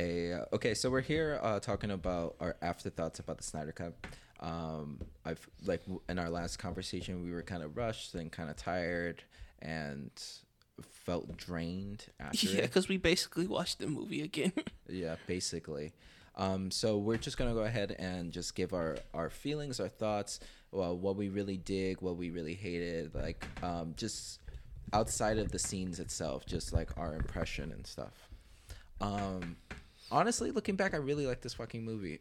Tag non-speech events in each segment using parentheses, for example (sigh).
a uh, okay. So we're here uh, talking about our afterthoughts about the Snyder Cut. Um, I've like in our last conversation, we were kind of rushed and kind of tired and felt drained after (laughs) Yeah, because we basically watched the movie again. (laughs) Yeah, basically. Um, so we're just gonna go ahead and just give our our feelings, our thoughts, well, what we really dig, what we really hated, like um, just outside of the scenes itself, just like our impression and stuff. Um, honestly, looking back, I really like this fucking movie.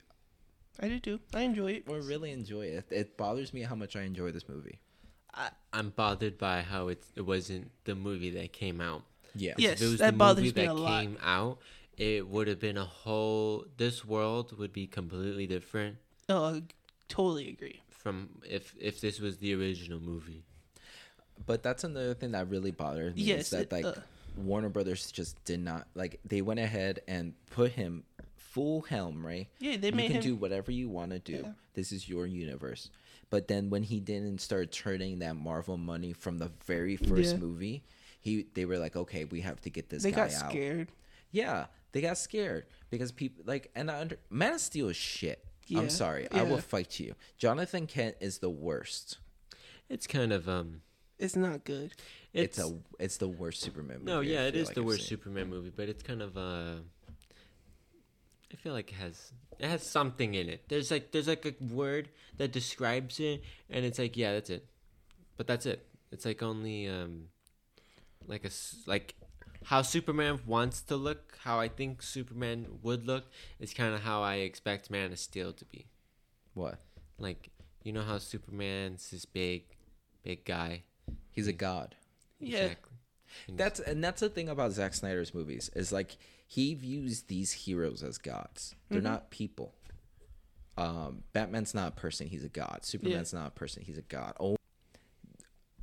I do too. I enjoy it. I really enjoy it. It bothers me how much I enjoy this movie. I'm bothered by how it it wasn't the movie that came out. Yeah. Yeah. if it was that the bothers movie me that a lot. came out, it would have been a whole. This world would be completely different Oh, I totally agree. from if if this was the original movie. But that's another thing that really bothered me Yes, is that it, like uh, Warner Brothers just did not like they went ahead and put him full helm, right? Yeah, they you made can him. do whatever you want to do. Yeah. This is your universe. But then when he didn't start turning that Marvel money from the very first Yeah. movie, he they were like, okay, we have to get this they guy got out. scared. Yeah, they got scared because people like, and I under Man of Steel is shit. Yeah, I'm sorry, I will fight you. Jonathan Kent is the worst. It's kind of um. It's not good. It's, a it's the worst Superman movie. no, yeah, it is like the I've worst seen. Superman movie, but it's kind of uh. I feel like it has it has something in it. There's like there's like a word that describes it, and it's like yeah, that's it, but that's it. It's like only um, like a like how Superman wants to look, how I think Superman would look is kind of how I expect Man of Steel to be. What? Like you know how Superman's this big, big guy. He's a god. Yeah. Exactly. That's and that's the thing about Zack Snyder's movies is like he views these heroes as gods. They're not people. Um, Batman's not a person; he's a god. Superman's not a person; he's a god. Oh,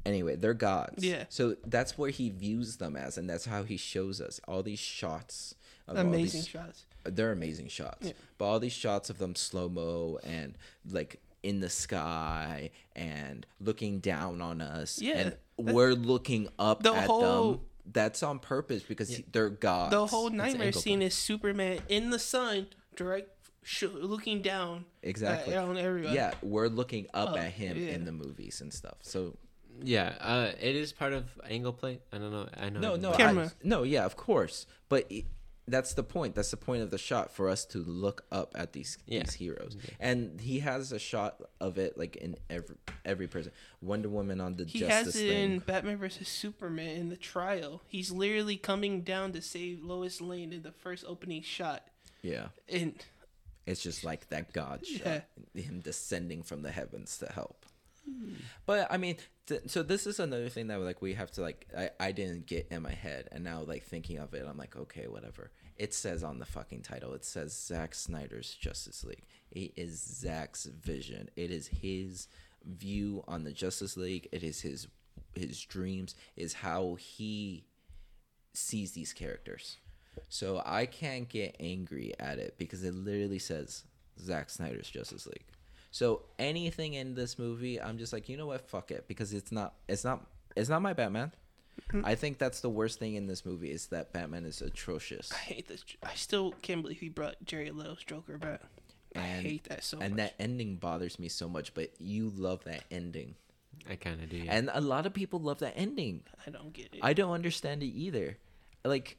anyway, they're gods. Yeah. So that's where he views them as, and that's how he shows us all these shots. Amazing these- shots. they're amazing shots. Yeah. But all these shots of them slow mo and like in the sky and looking down on us. Yeah, And we're looking up The at whole- them. That's on purpose because he- they're gods. The whole nightmare scene is Superman in the sun, direct, sh- looking down. exactly. uh, on everybody. yeah, we're looking up Oh, at him yeah. in the movies and stuff. So Yeah, uh, it is part of angle play. I don't know. I know. no, no, don't- I- Camera. no, yeah, of course. But it, that's the point. That's the point of the shot for us to look up at these Yeah. these heroes. And he has a shot of it like in every every person. Wonder Woman on the He Justice has it thing. in Batman versus Superman in the trial. He's literally coming down to save Lois Lane in the first opening shot. Yeah, And it's just like that God Yeah. shot, him descending from the heavens to help. But I mean, th- so this is another thing that like we have to like I, I didn't get in my head, and now like thinking of it, I'm like, okay, whatever. It says on the fucking title, it says Zack Snyder's Justice League. It is Zack's vision. It is his view on the Justice League. It is his his dreams. Is how he sees these characters. So I can't get angry at it because it literally says Zack Snyder's Justice League. So anything in this movie, I'm just like, you know what, fuck it, because it's not, it's not, it's not my Batman. I think that's the worst thing in this movie is that Batman is atrocious, I hate this. I still can't believe he brought Jared Leto's Joker back. I And- hate that so and much. And that ending bothers me so much. But you love that ending, I kind of do. Yeah. and a lot of people love that ending. I don't get it. I don't understand it either. Like,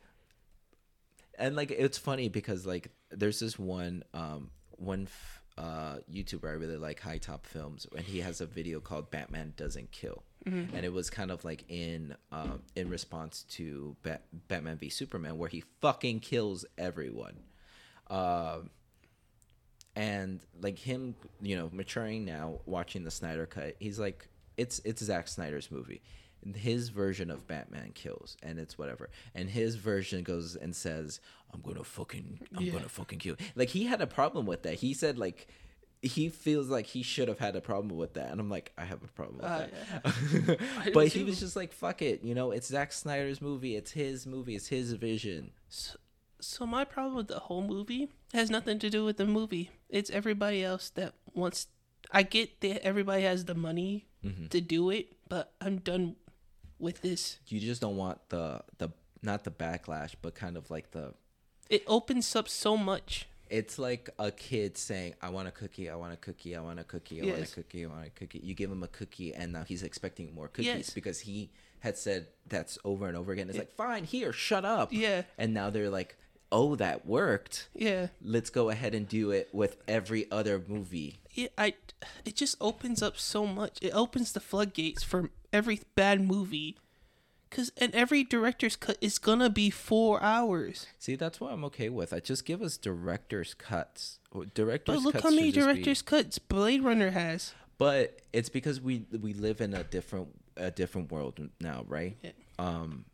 and like it's funny because like there's this one um one f- uh YouTuber I really like, HiTop Films, and he has a video called "Batman Doesn't Kill," and it was kind of like in um in response to Bat- Batman v Superman, where he fucking kills everyone. Um. and like him, you know, maturing now, watching the Snyder cut, he's like, it's it's Zack Snyder's movie. His version of Batman kills, and it's whatever. And his version goes and says, "I'm gonna fucking, I'm Yeah. gonna fucking kill." Like he had a problem with that. He said like he feels like he should have had a problem with that, and I'm like, I have a problem with Uh, that. (laughs) Do but he was just like, "Fuck it," you know. It's Zack Snyder's movie. It's his movie. It's his vision. So, so my problem with the whole movie has nothing to do with the movie. It's everybody else that wants. I get that everybody has the money Mm-hmm. to do it, but I'm done with this. you just don't want the the not the backlash but kind of like the It opens up so much. It's like a kid saying, "I want a cookie. I want a cookie. I want a cookie. I want a cookie. I want a cookie." You give him a cookie, and now he's expecting more cookies Yes. because he had said that's over and over again. It's like, "Fine, here, shut up." Yeah. And now they're like, "Oh, that worked. Yeah. Let's go ahead and do it with every other movie." it, I it just opens up so much. It opens the floodgates for every bad movie. Cause and every director's cut is gonna be four hours. See, that's what I'm okay with. I just give us director's cuts. Or Director's But look cuts how many just be- director's cuts Blade Runner has. But it's because we we live in a different a different world now, right? Yeah. Um,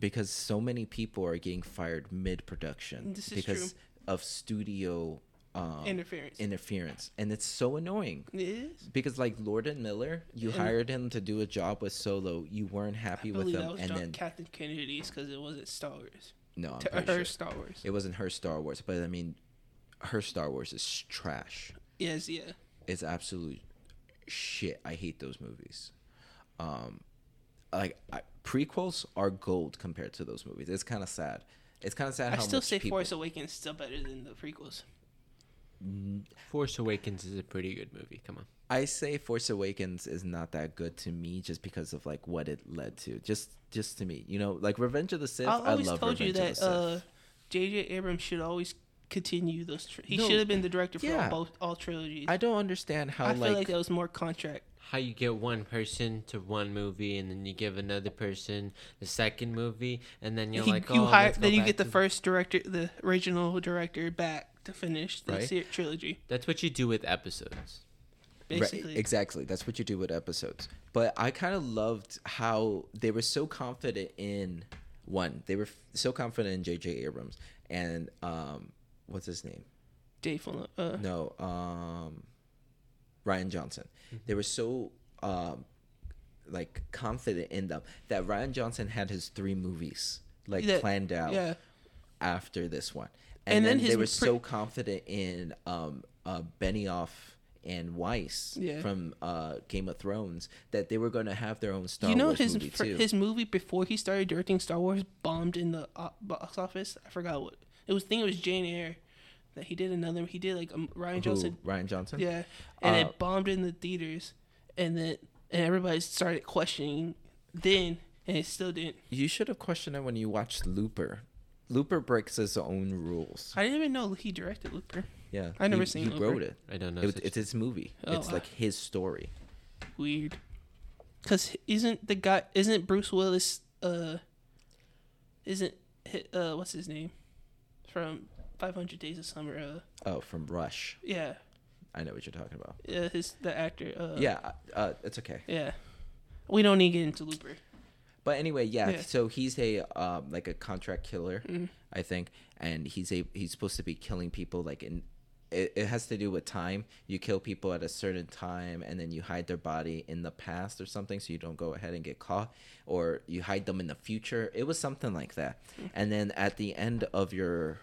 because so many people are getting fired mid production This is because true. of studio um, Interference. interference, and it's so annoying. It is. Because like Lord and Miller, you And- hired him to do a job with Solo. You weren't happy with him, was and John then Kathleen Kennedy's because it wasn't Star Wars. no, I'm her sure. Star Wars. it wasn't her Star Wars. But I mean, her Star Wars is trash. Yes, yeah. it's absolute shit. I hate those movies. Um, like I, prequels are gold compared to those movies. It's kind of sad. It's kind of sad I still say people. Force Awakens is still better than the prequels. Force Awakens is a pretty good movie. Come on. I say Force Awakens is not that good to me just because of like what it led to. Just just to me, you know, like Revenge of the Sith. I I, always love told Revenge you of that uh, Sith. J.J. Abrams should always continue those. Tr- he No, should have been the director for yeah. all, both all trilogies. I don't understand how I feel like, like that was more contract. How you get one person to one movie and then you give another person the second movie and then you're He- like, you oh, hire, let's go then you back get the first director, the original director, back to finish the Right. ser- trilogy. That's what you do with episodes. Right, Basically, exactly. That's what you do with episodes. But I kind of loved how they were so confident in one. They were f- so confident in J.J. Abrams and um, what's his name? Dave Filoni- uh, No, um, Rian Johnson. They were so um, like confident in them that Rian Johnson had his three movies like that- planned out Yeah, after this one, and, And then, then they were pre- so confident in um, uh, Benioff and Weiss Yeah. from uh, Game of Thrones that they were going to have their own Star you know Wars his movie too. his movie before he started directing Star Wars bombed in the uh, box office. I forgot what it was. I think it was Jane Eyre that he did another. He did like um, Ryan Who, Johnson. Rian Johnson. Yeah, and Uh, it bombed in the theaters, and then and everybody started questioning. Then and it still didn't. You should have questioned it when you watched Looper. Looper breaks his own rules. I didn't even know he directed Looper. Yeah, I never he, seen he Looper. wrote it. I don't know. It- such- it's his movie. Oh, it's like his story. Weird. Cause isn't the guy? Isn't Bruce Willis? Uh, isn't uh what's his name? From Five Hundred Days of Summer. Uh, Oh, from Rush. yeah, I know what you're talking about. uh, his the actor. Uh, yeah, uh, it's okay. yeah. We don't need to get into Looper. But anyway, yeah, Yeah. So he's a um, like a contract killer, Mhm. I think, and he's a he's supposed to be killing people like in. It, it has to do with time. You kill people at a certain time, and then you hide their body in the past or something, so you don't go ahead and get caught, or you hide them in the future. It was something like that. And then at the end of your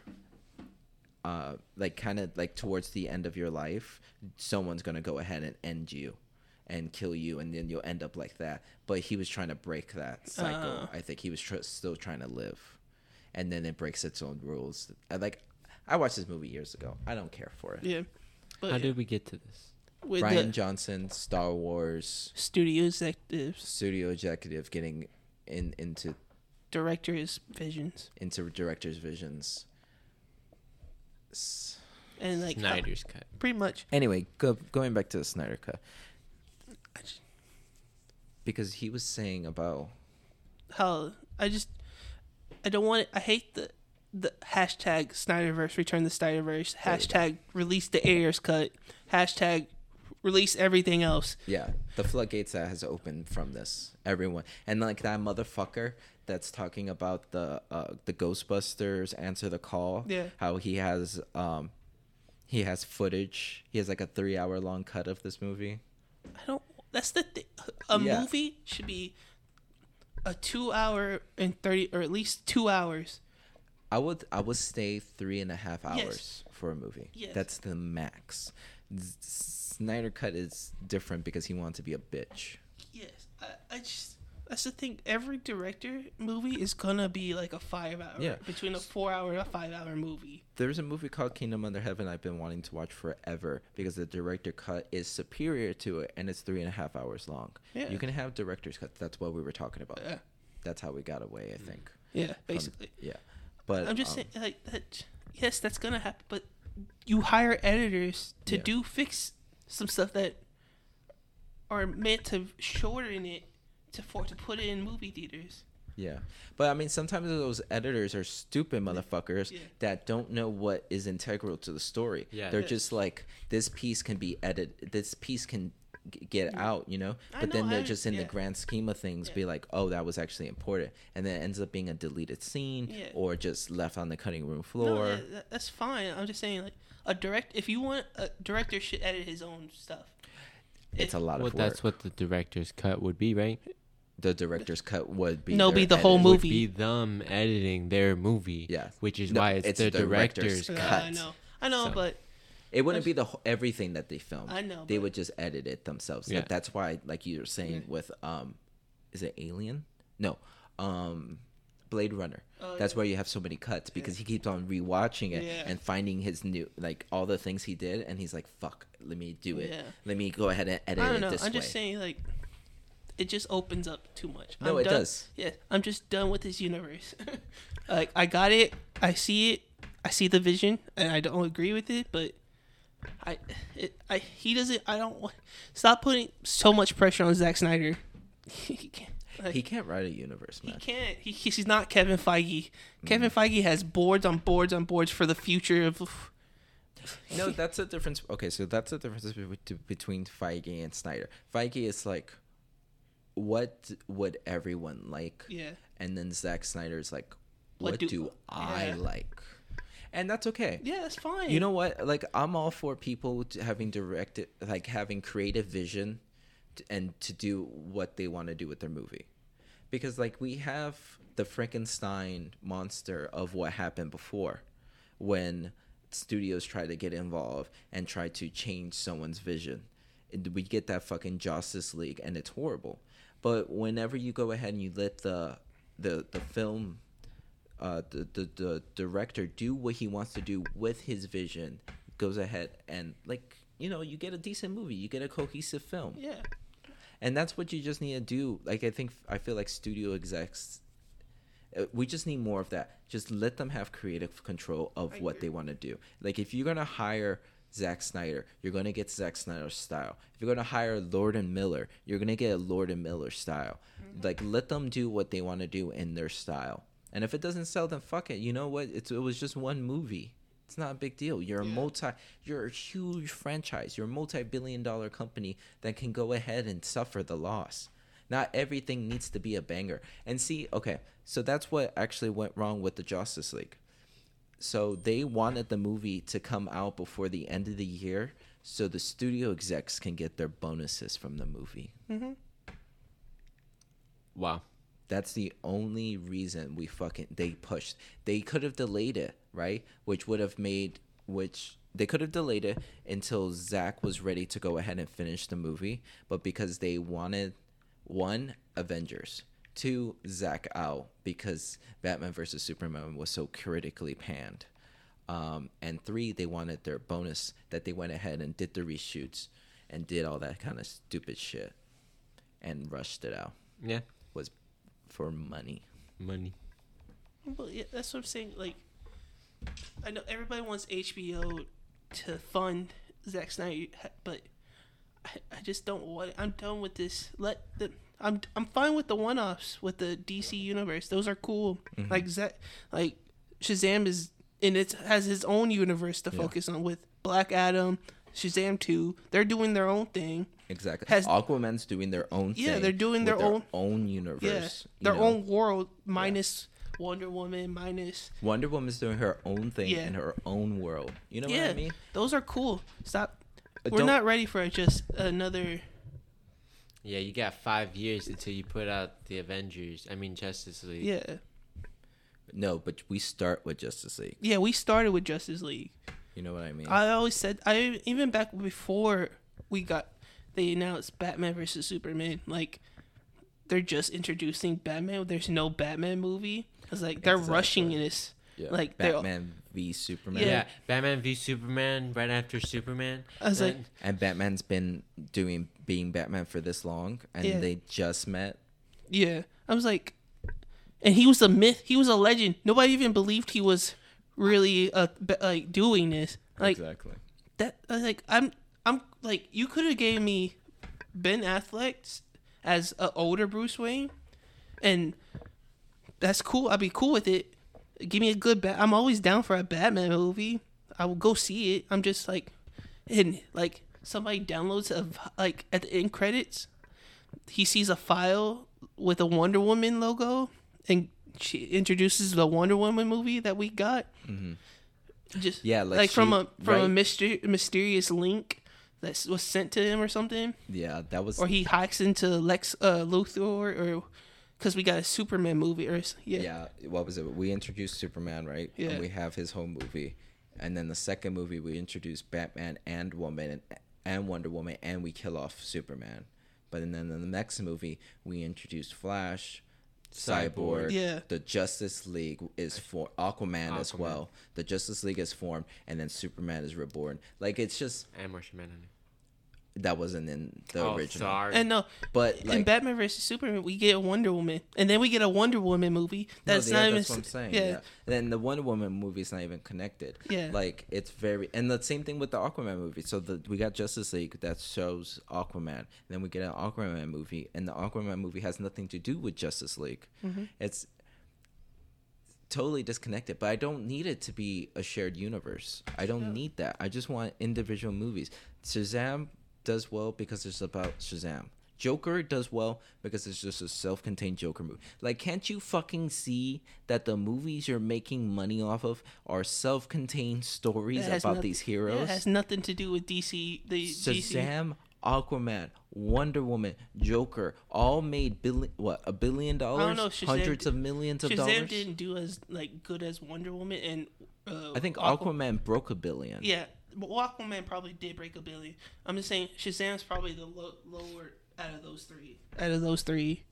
uh, like kind of like towards the end of your life, someone's gonna go ahead and end you and kill you, and then you'll end up like that. But he was trying to break that cycle. Uh. I think he was tr- still trying to live, and then it breaks its own rules. I like. I watched this movie years ago. I don't care for it. Yeah. But How did we get to this? with Rian Johnson, Star Wars studio executives, studio executive, getting in into directors' visions, into director's visions. S- and like how- Snyder's cut. pretty much. Anyway, go, going back to the Snyder cut. Because he was saying about how I just I don't want it. I hate the the hashtag Snyderverse return the Snyderverse There you go. hashtag release the Ayer's cut hashtag release everything else. yeah the floodgates that has opened from this everyone and like that motherfucker that's talking about the uh the ghostbusters answer the call Yeah. how he has um he has footage he has like a three hour long cut of this movie I don't. That's the thing. A Yeah. movie should be a two hour and thirty or at least two hours. i would i would stay three and a half hours Yes. for a movie Yes. that's the max snyder cut is different because he wanted to be a bitch Yes, I, I just That's the thing. Every director movie is gonna be like a five hour, Yeah. between a four hour and a five hour movie. There's a movie called Kingdom Under Heaven I've been wanting to watch forever because the director cut is superior to it and it's three and a half hours long. Yeah. You can have director's cut. That's what we were talking about. Yeah, That's how we got away, I think. yeah, from- basically. yeah. But I'm just um, saying, like that. Yes, that's gonna happen, but you hire editors to Yeah. do fix some stuff that are meant to shorten it to for to put it in movie theaters. Yeah. But I mean, sometimes those editors are stupid motherfuckers Yeah. that don't know what is integral to the story. Yeah. They're Yeah. just like, this piece can be edited, this piece can g- get out, you know? I But then they're I- just in the grand scheme of things be like, oh, that was actually important. And then it ends up being a deleted scene Yeah. or just left on the cutting room floor. that- that- that's fine. I'm just saying, like a direct. If you want a director, should edit his own stuff. it's a If- lot Well, of work. that's what the director's cut would be, right? The director's cut would be. No, be the whole edit. Would movie. be them editing their movie. Yeah. Which is No, why it's, it's the the director's director's cut. I know, I know, So- but It wouldn't be the wh- everything that they filmed. I know, They but- would just edit it themselves. Yeah. Like, that's why, like you were saying Yeah. with um, is it Alien? No, um, Blade Runner. Oh, that's yeah. where you have so many cuts because he keeps on rewatching it Yeah. and finding his new like all the things he did, and he's like, "Fuck, let me do it. Yeah. Let me go ahead and edit I don't it know. this I'm way." just saying, like, it just opens up too much. No, I'm it done- does. Yeah, I'm just done with this universe. (laughs) like, I got it. I see it. I see the vision, and I don't agree with it, but I, it, I, he doesn't. I don't. wa- Stop putting so much pressure on Zack Snyder. (laughs) he can't. Like, he can't write a universe, he can't. He, he's not Kevin Feige. Kevin Mm-hmm. Feige has boards on boards on boards for the future of. no, that's the difference. Okay, so that's the difference between Feige and Snyder. Feige is like, what would everyone like? Yeah. And then Zack Snyder's like, What what, do- do, I yeah. like? And that's okay. Yeah, that's fine. You know what? Like, I'm all for people to having directed, like having creative vision, t- and to do what they want to do with their movie, because like we have the Frankenstein monster of what happened before, when studios try to get involved and try to change someone's vision. And we get that fucking Justice League, and it's horrible. But whenever you go ahead and you let the the the film uh, the, the the director do what he wants to do with his vision goes ahead and like you know you get a decent movie you get a cohesive film Yeah. and that's what you just need to do like i think i feel like studio execs uh, we just need more of that just let them have creative control of I what agree. they want to do like if you're gonna hire Zack Snyder, you're gonna get Zack Snyder style. If you're gonna hire Lord and Miller, you're gonna get a Lord and Miller style. Mm-hmm. Like let them do what they want to do in their style. And if it doesn't sell, then fuck it. You know what? It's it was just one movie. It's not a big deal. You're a multi. You're a huge franchise. You're a multi-billion-dollar company that can go ahead and suffer the loss. Not everything needs to be a banger. And see, okay, so that's what actually went wrong with the Justice League. So they wanted the movie to come out before the end of the year, so the studio execs can get their bonuses from the movie. Mm-hmm. Wow. That's the only reason we fucking they pushed. They could have delayed it, right? Which would have made which they could have delayed it until Zack was ready to go ahead and finish the movie, but because they wanted one Avengers, two Zack out because Batman versus Superman was so critically panned, um, and three they wanted their bonus that they went ahead and did the reshoots and did all that kind of stupid shit and rushed it out Yeah. was for money. Money. Well, yeah, that's what I'm saying. Like, I know everybody wants HBO to fund Zack Snyder, but I, I just don't want. It. I'm done with this. Let the. I'm I'm fine with the one-offs with the DC universe. Those are cool. Like Zack, like Shazam is and it has his own universe to Yeah. focus on with Black Adam, Shazam two. They're doing their own thing. Exactly. Has- Aquaman's doing their own Yeah, thing they're doing with their own- own universe. Yeah, you their know? own world minus Wonder Woman minus Wonder Woman's doing her own thing Yeah. in her own world. You know yeah, what I mean? those are cool. Stop. Uh, We're not ready for just another. Yeah, you got five years until you put out the Avengers. I mean Justice League. Yeah, No, but we start with Justice League. yeah. We started with Justice League. You know what I mean? I always said I even back before we got they announced Batman versus Superman. Like they're just introducing Batman. There's no Batman movie. It's like they're rushing this. Yeah. Like, Batman v Superman. Yeah. Yeah. Batman v Superman right after Superman. I was like, And Batman's been doing being Batman for this long, and Yeah. they just met. Yeah, I was like, and he was a myth. He was a legend. Nobody even believed he was really uh like doing this. Like exactly. that. Like I'm I'm like you could have gave me Ben Affleck as an older Bruce Wayne, and that's cool. I'd be cool with it. Give me a good bat. I'm always down for a Batman movie. I will go see it. I'm just like, and like somebody downloads of like at the end credits, he sees a file with a Wonder Woman logo, and she introduces the Wonder Woman movie that we got. Just Mm-hmm. Yeah, like like, from a from a right. myster- mysterious link that was sent to him or something, Yeah, that was. or he hacks into Lex uh, Luthor, or because we got a Superman movie, or yeah, yeah. What was it? We introduced Superman, right? Yeah. And we have his home movie, and then the second movie we introduced Batman and Woman and, and Wonder Woman, and we kill off Superman. But then in the next movie we introduce Flash, Cyborg, Cyborg. Yeah. the Justice League is for Aquaman, as well. The Justice League is formed, and then Superman is reborn. Like it's just and Martian Manhunter. That wasn't in the oh, original. sorry. and no, But in Batman versus Superman, we get Wonder Woman, and then we get a Wonder Woman movie No, that's yeah, not even. that's what I'm saying. Yeah, Yeah. And then the Wonder Woman movie is not even connected. Yeah. Like it's very and the same thing with the Aquaman movie. So the we got Justice League that shows Aquaman. And then we get an Aquaman movie and the Aquaman movie has nothing to do with Justice League. Mm-hmm. It's totally disconnected, but I don't need it to be a shared universe. I don't need that. I just want individual movies. Shazam does well because it's about Shazam. Joker does well because it's just a self-contained Joker movie. Like, can't you fucking see that the movies you're making money off of are self-contained stories about these heroes? it has nothing to do with DC. The DC. Shazam, Aquaman, Wonder Woman, Joker, all made billion what a billion dollars, know, Shazam hundreds of millions of Shazam dollars. didn't do as like good as Wonder Woman, and uh, I think Aqua- Aquaman broke a billion. Yeah, Aquaman probably did break a billion. I'm just saying Shazam's probably the lo- lower out of those three. Out of those three.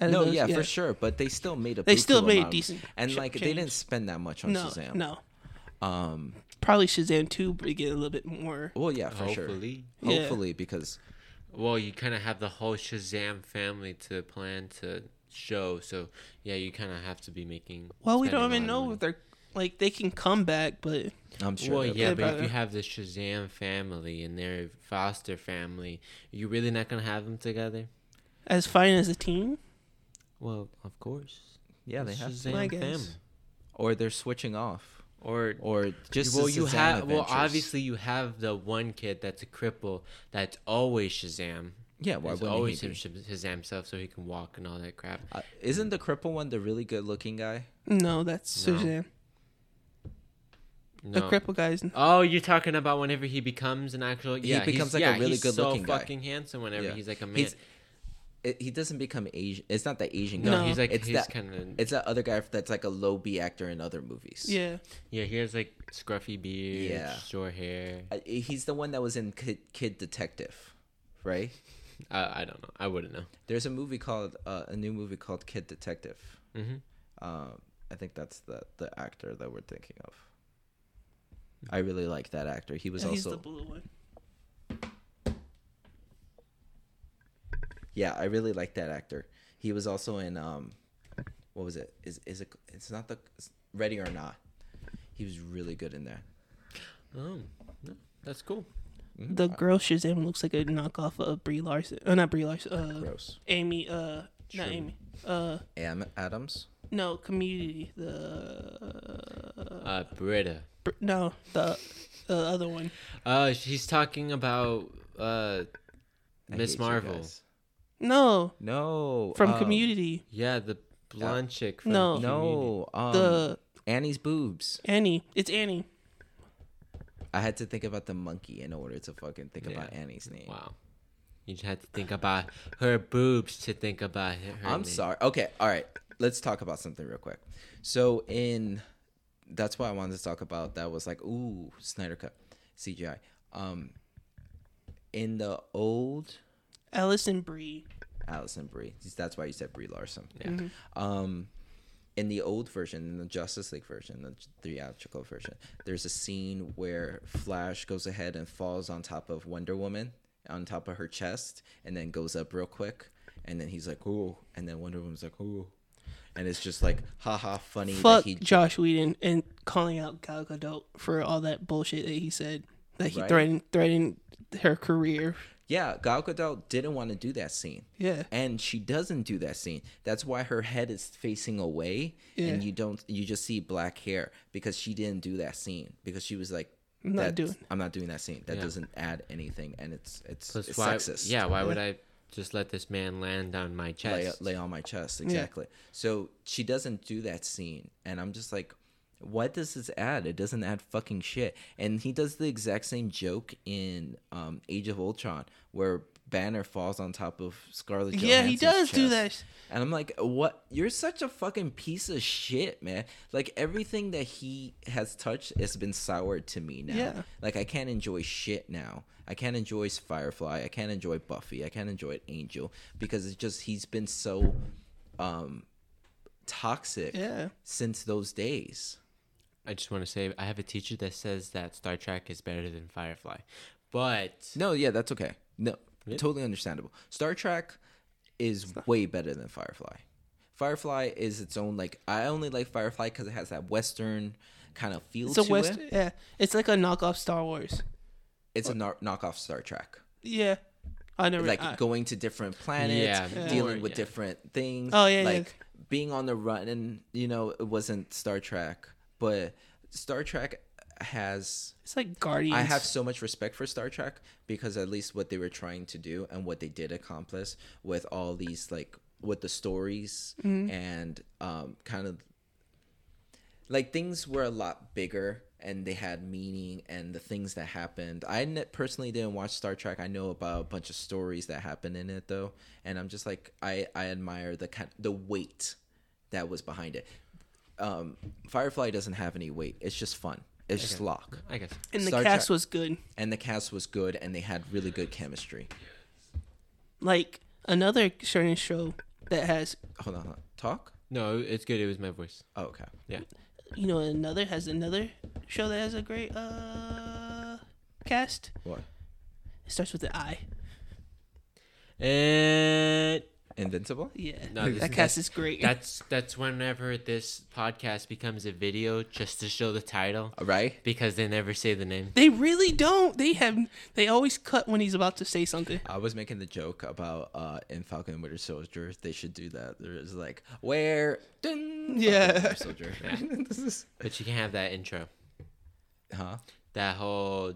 Out No, those- yeah, for sure, but they still made a. They still made amount. decent and ch- like they didn't spend that much on No, Shazam. no. Um. Probably Shazam two, but get a little bit more. Well, yeah, for Hopefully. sure. Yeah. Hopefully, because Well, you kind of have the whole Shazam family to plan to show, so yeah, you kind of have to be making. Well, we don't even know money. if they're like they can come back, but I'm sure. well, yeah, but if you have the Shazam family and their foster family, you really not gonna have them together? as fine as a team, Well, of course. yeah, they have. Shazam To. I guess. family. Or they're switching off, Or or just well, you Shazam have well, obviously you have the one kid that's a cripple that's always Shazam. Yeah, why It's wouldn't always he him be? Shaz- Shazam stuff so he can walk and all that crap. Uh, isn't the cripple one the really good-looking guy? no, that's No. Shazam. No. The cripple guys. Oh, you're talking about whenever he becomes an actual. Yeah, he Yeah, becomes he's, like a really he's good-looking so guy. fucking handsome whenever Yeah. he's like a man. He's- It, he doesn't become Asian. It's not the Asian guy. No. he's like it's he's that. kind of. It's that other guy that's like a low B actor in other movies. Yeah, Yeah, he has like scruffy beard, Yeah. short hair. Uh, he's the one that was in Kid, Kid Detective, right? Uh, I don't know. I wouldn't know. There's a movie called uh, a new movie called Kid Detective. hmm Um, I think that's the the actor that we're thinking of. I really like that actor. He was Yeah, he's also the blue one. yeah, I really like that actor. He was also in um, what was it? Is is it? It's not the it's Ready or Not. He was really good in there. Oh, no, that's cool. Mhm. The girl Shazam looks like a knockoff of Brie Larson. Uh, not Brie Larson. Uh, Gross. Amy. Uh, not Amy. Uh, Am Adams. No, Community. The Uh, Britta. Br- no, the the other one. Uh, she's talking about uh, Miss hate Marvel. No, No. from um, Community. Yeah, the blonde chick. From No. Community. No. Um, the Annie's boobs. Annie. It's Annie. I had to think about the monkey in order to fucking think about Annie's name. Wow. You just had to think about her boobs to think about her. her I'm name. sorry. Okay, all right. Let's talk about something real quick. So in that's why I wanted to talk about that was like ooh Snyder cut CGI. Um, in the old Alison Brie. Alison Brie. That's why you said Brie Larson. Yeah. Mhm. Um, in the old version, in the Justice League version, the theatrical version, there's a scene where Flash goes ahead and falls on top of Wonder Woman, on top of her chest, and then goes up real quick, and then he's like, "Ooh," and then Wonder Woman's like, "Ooh," and it's just like, haha, funny Fuck that he Joss Whedon and calling out Gal Gadot for all that bullshit that he said that he Right. threatened threatened her career. Yeah, Gal Gadot didn't want to do that scene. Yeah. and she doesn't do that scene. That's why her head is facing away, and you don't. You just see black hair because she didn't do that scene because she was like, I'm not doing. I'm not doing that scene. That Yeah. doesn't add anything, and it's it's, Plus, it's why? sexist. Yeah, why would I just let this man land on my chest? lay on my chest exactly. So she doesn't do that scene, and I'm just like, what does this add? It doesn't add fucking shit. And he does the exact same joke in um, Age of Ultron where Banner falls on top of Scarlett. Yeah, he Johansson's does do that. And I'm like, what? You're such a fucking piece of shit, man. Like everything that he has touched has been soured to me now. Yeah. Like I can't enjoy shit now. I can't enjoy Firefly. I can't enjoy Buffy. I can't enjoy Angel because it's just he's been so um toxic Yeah. since those days. I just want to say I have a teacher that says that Star Trek is better than Firefly, but No, yeah, that's okay. No, Yeah. totally understandable. Star Trek is way better than Firefly. Firefly is its own like I only like Firefly because it has that western kind of feel It's to a west. it. Yeah. It's like a knockoff Star Wars. It's a kno- knockoff Star Trek. Yeah. I never like I- going to different planets, Yeah, Yeah. dealing more, with yeah. different things. Oh, yeah, yeah. like being on the run, and you know it wasn't Star Trek, but Star Trek has. It's like Guardians. I have so much respect for Star Trek because at least what they were trying to do and what they did accomplish with all these like with the stories Mm-hmm. and um kind of like things were a lot bigger and they had meaning and the things that happened. I ne- personally didn't watch Star Trek. I know about a bunch of stories that happened in it though, and I'm just like I I admire the kind the weight that was behind it. Um, Firefly doesn't have any weight. It's just fun. It's just lock, I guess and the cast Trek- was good. and the cast was good, and they had really good chemistry. Like another certain show that has, Hold on, hold on. talk. no, it's good. It was my voice. Oh, okay. Yeah. You know, another has another show that has a great uh cast. What? It starts with the I. And Invincible. Yeah. No, this- that cast is great. that's that's whenever this podcast becomes a video just to show the title Right? because they never say the name. They really don't. They have. They always cut when he's about to say something. I was making the joke about uh in Falcon and Winter Soldier they should do that. There's like where dun, Falcon Yeah. Winter Soldier. (laughs) (laughs) this is But you can have that intro. Huh. That whole.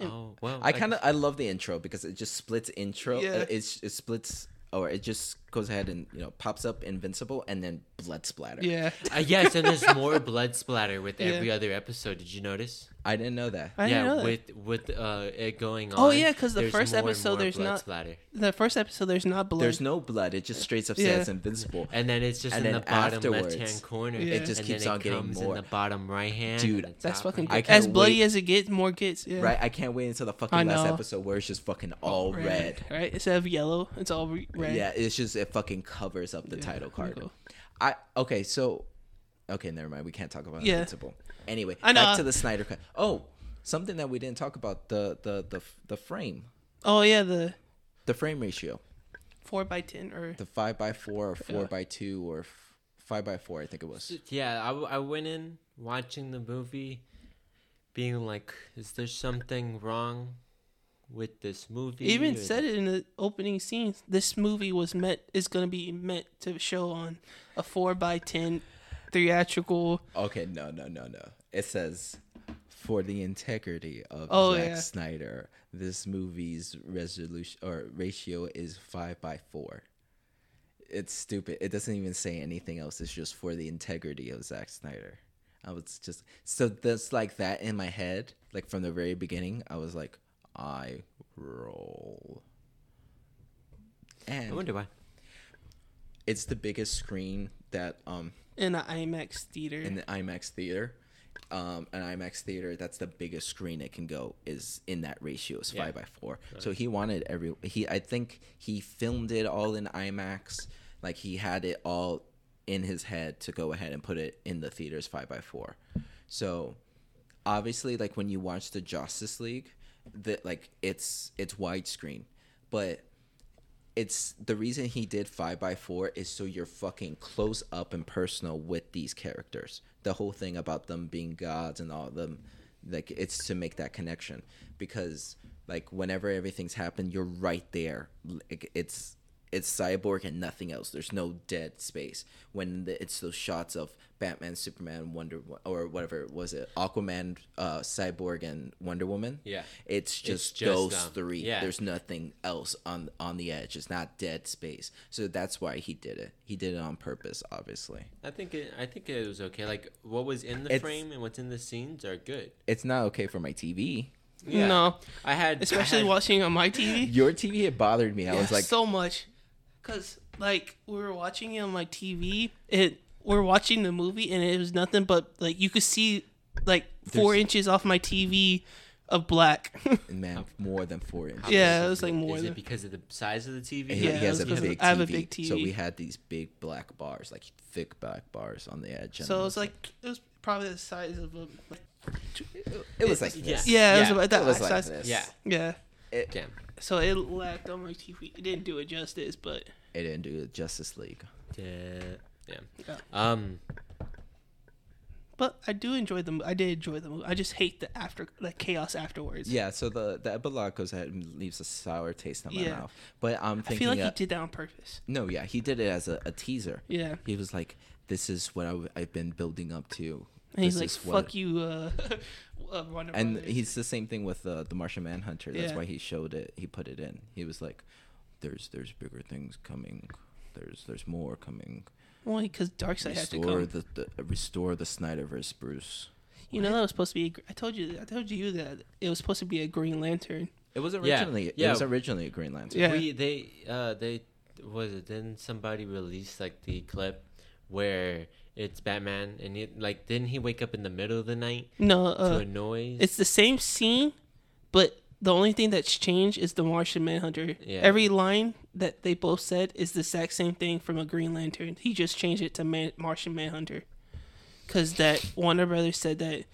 Oh well. I kind of I love the intro because it just splits intro. Yeah. Uh, it's it splits or it just goes ahead and you know pops up Invincible and then blood splatter. Yeah. Uh, yes, and there's more blood splatter with Yeah. every other episode. Did you notice? I didn't know that. I yeah, didn't know that. with with uh it going on. Oh, yeah, 'cause the first episode more there's blood not- splatter, the first episode, there's not blood. There's no blood. It just straight up Yeah. says Invincible. and then it's just And in the then bottom afterwards, left hand corner. Yeah. it just and keeps then on it getting more. in the bottom right hand. Dude, That's fucking. right Good. As bloody wait. as it gets, more gets. Yeah. Right? I can't wait until the fucking last episode where it's just fucking all red. Right. Instead of yellow, it's all red. Yeah, it's just it fucking covers up the Yeah, title card. cool. I okay, so okay, never mind. We can't talk about Yeah. Invincible. Anyway, I know. back to the Snyder cut. Oh, something that we didn't talk about the the the the frame, Oh yeah, the the frame ratio, four by ten or the five by four or four Yeah. by two or f- five by four. I think it was. Yeah, I, I went in watching the movie, being like, "Is there something wrong with this movie?" even said it in the opening scenes. This movie was meant is gonna be meant to show on a four by ten theatrical. Okay, no, no, no, no. It says for the integrity of Oh, Zack yeah. Snyder, this movie's resolution or ratio is five by four. It's stupid. It doesn't even say anything else. It's just for the integrity of Zack Snyder. I was just so that's like that in my head, like from the very beginning. I was like, I roll, I and wonder why. it's the biggest screen that um in an IMAX theater. in the IMAX theater, um, an IMAX theater, that's the biggest screen it can go is in that ratio is Yeah. five by four. So he wanted every he I think he filmed it all in IMAX, like he had it all in his head to go ahead and put it in the theaters five by four. So obviously like when you watch the Justice League, that like it's it's widescreen, but it's the reason he did five by four is so you're fucking close up and personal with these characters. The whole thing about them being gods and all them, like it's to make that connection because like whenever everything's happened, you're right there. Like, it's it's cyborg and nothing else. There's no dead space when the, it's those shots of Batman, Superman, Wonder Wo- or whatever was it, Aquaman, uh, Cyborg, and Wonder Woman. Yeah. it's just, just those them. three. Yeah. There's nothing else on on the edge. It's not dead space. So that's why he did it. He did it on purpose, obviously. I think it. I think it was okay. Like what was in the It's- frame and what's in the scenes are good. It's not okay for my TV. yeah. No, I had especially I had, watching on my TV. Your TV it bothered me. I Yeah, was like, so much, cause like we were watching it on my TV. It we are watching the movie and it was nothing but like you could see like four There's- inches off my TV of black. (laughs) man, more than four inches. Yeah, it was, like, more than Is than- it because of the size of the TV? He, Yeah, he has a it was big, because I have a TV, big So TV. we had these big black bars, like thick black bars on the edge. and so it was like it was probably the size of a it was like Yeah. this. yeah, it was Yeah, about that it was like size. this. Yeah. Yeah, It, Damn. so it lacked on my TV. It didn't do it justice, but it didn't do Justice League. Yeah. Yeah. Yeah. Um. but I do enjoy the. I did enjoy the movie. I just hate the after the chaos afterwards. Yeah, so the the epilogue goes ahead and leaves a sour taste in my Yeah. mouth. But I'm I feel like uh, he did that on purpose. no, yeah, he did it as a, a teaser. Yeah, He was like, "This is what I w- I've been building up to." And he's like, is what- "Fuck you, uh, (laughs) uh Warner and Brothers." he's the same thing with uh, the Martian Manhunter. That's Yeah. why he showed it. He put it in. He was like, "There's there's bigger things coming. There's there's more coming. Well, because Darkseid had to come. the, the restore the Snyderverse, Bruce." You know that was supposed to be. A, gr- I told you. I told you that it was supposed to be a Green Lantern. It was originally. Yeah, originally it was originally a Green Lantern. Yeah. We they uh they was it then somebody released like the clip where it's Batman and it like didn't he wake up in the middle of the night No, to uh, a noise? it's the same scene, but the only thing that's changed is the Martian Manhunter. Yeah. Every line that they both said is the exact same thing from a Green Lantern. He just changed it to Man- Martian Manhunter, because that Warner Brothers said that.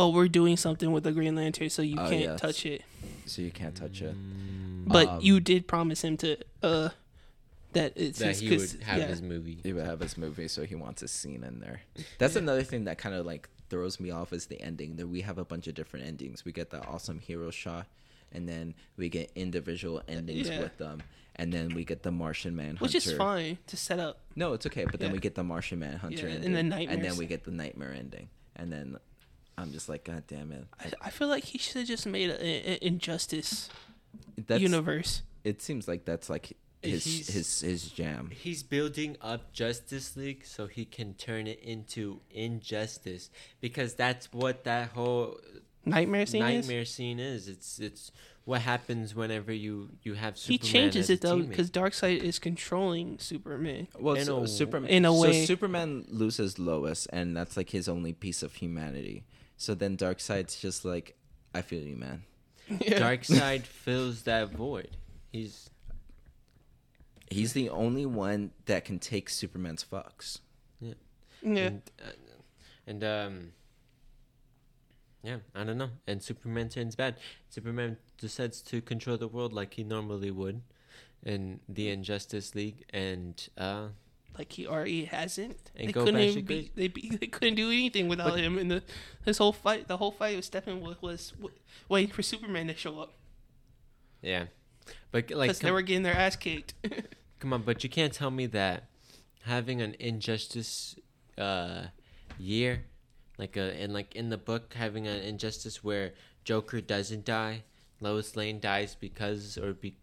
Oh, we're doing something with the Green Lantern, so you Oh, can't yes. touch it. So you can't touch it. But Um, you did promise him to uh that it's that his, he 'cause- would have yeah. his movie. He would have his movie, so he wants a scene in there. That's another thing that kind of like throws me off is the ending. That we have a bunch of different endings. We get the awesome hero shot, and then we get individual endings Yeah. with them, and then we get the Martian Manhunter. which is fine to set up. No, it's okay. But then Yeah. we get the Martian Manhunter Yeah, ending, and the and then we get the nightmare ending, and then I'm just like, God damn it! I, I feel like he should have just made an injustice That's, universe. It seems like that's like his He's- his his jam. He's building up Justice League so he can turn it into Injustice because that's what that whole Nightmare scene is. nightmare scene is. It's it's what happens whenever you you have Superman. He changes as it a though teammate. because Darkseid is controlling Superman. Well, In so, a- Superman in a way. so way. Superman loses Lois, and that's like his only piece of humanity. So then Darkseid's just like, I feel you, man. (laughs) Yeah. Darkseid fills that void. He's He's the only one that can take Superman's fucks. Yeah. and, uh, and um yeah i don't know and superman turns bad superman decides to control the world like he normally would in the injustice league and uh Like he already hasn't. And they go couldn't even be, they, be, they couldn't do anything without But- him. And the his whole fight, the whole fight with Steppenwolf was w- waiting for Superman to show up yeah but like because they were getting their ass kicked. (laughs) come on but you can't tell me that having an injustice uh year like a and like in the book having an injustice where joker doesn't die lois lane dies because or be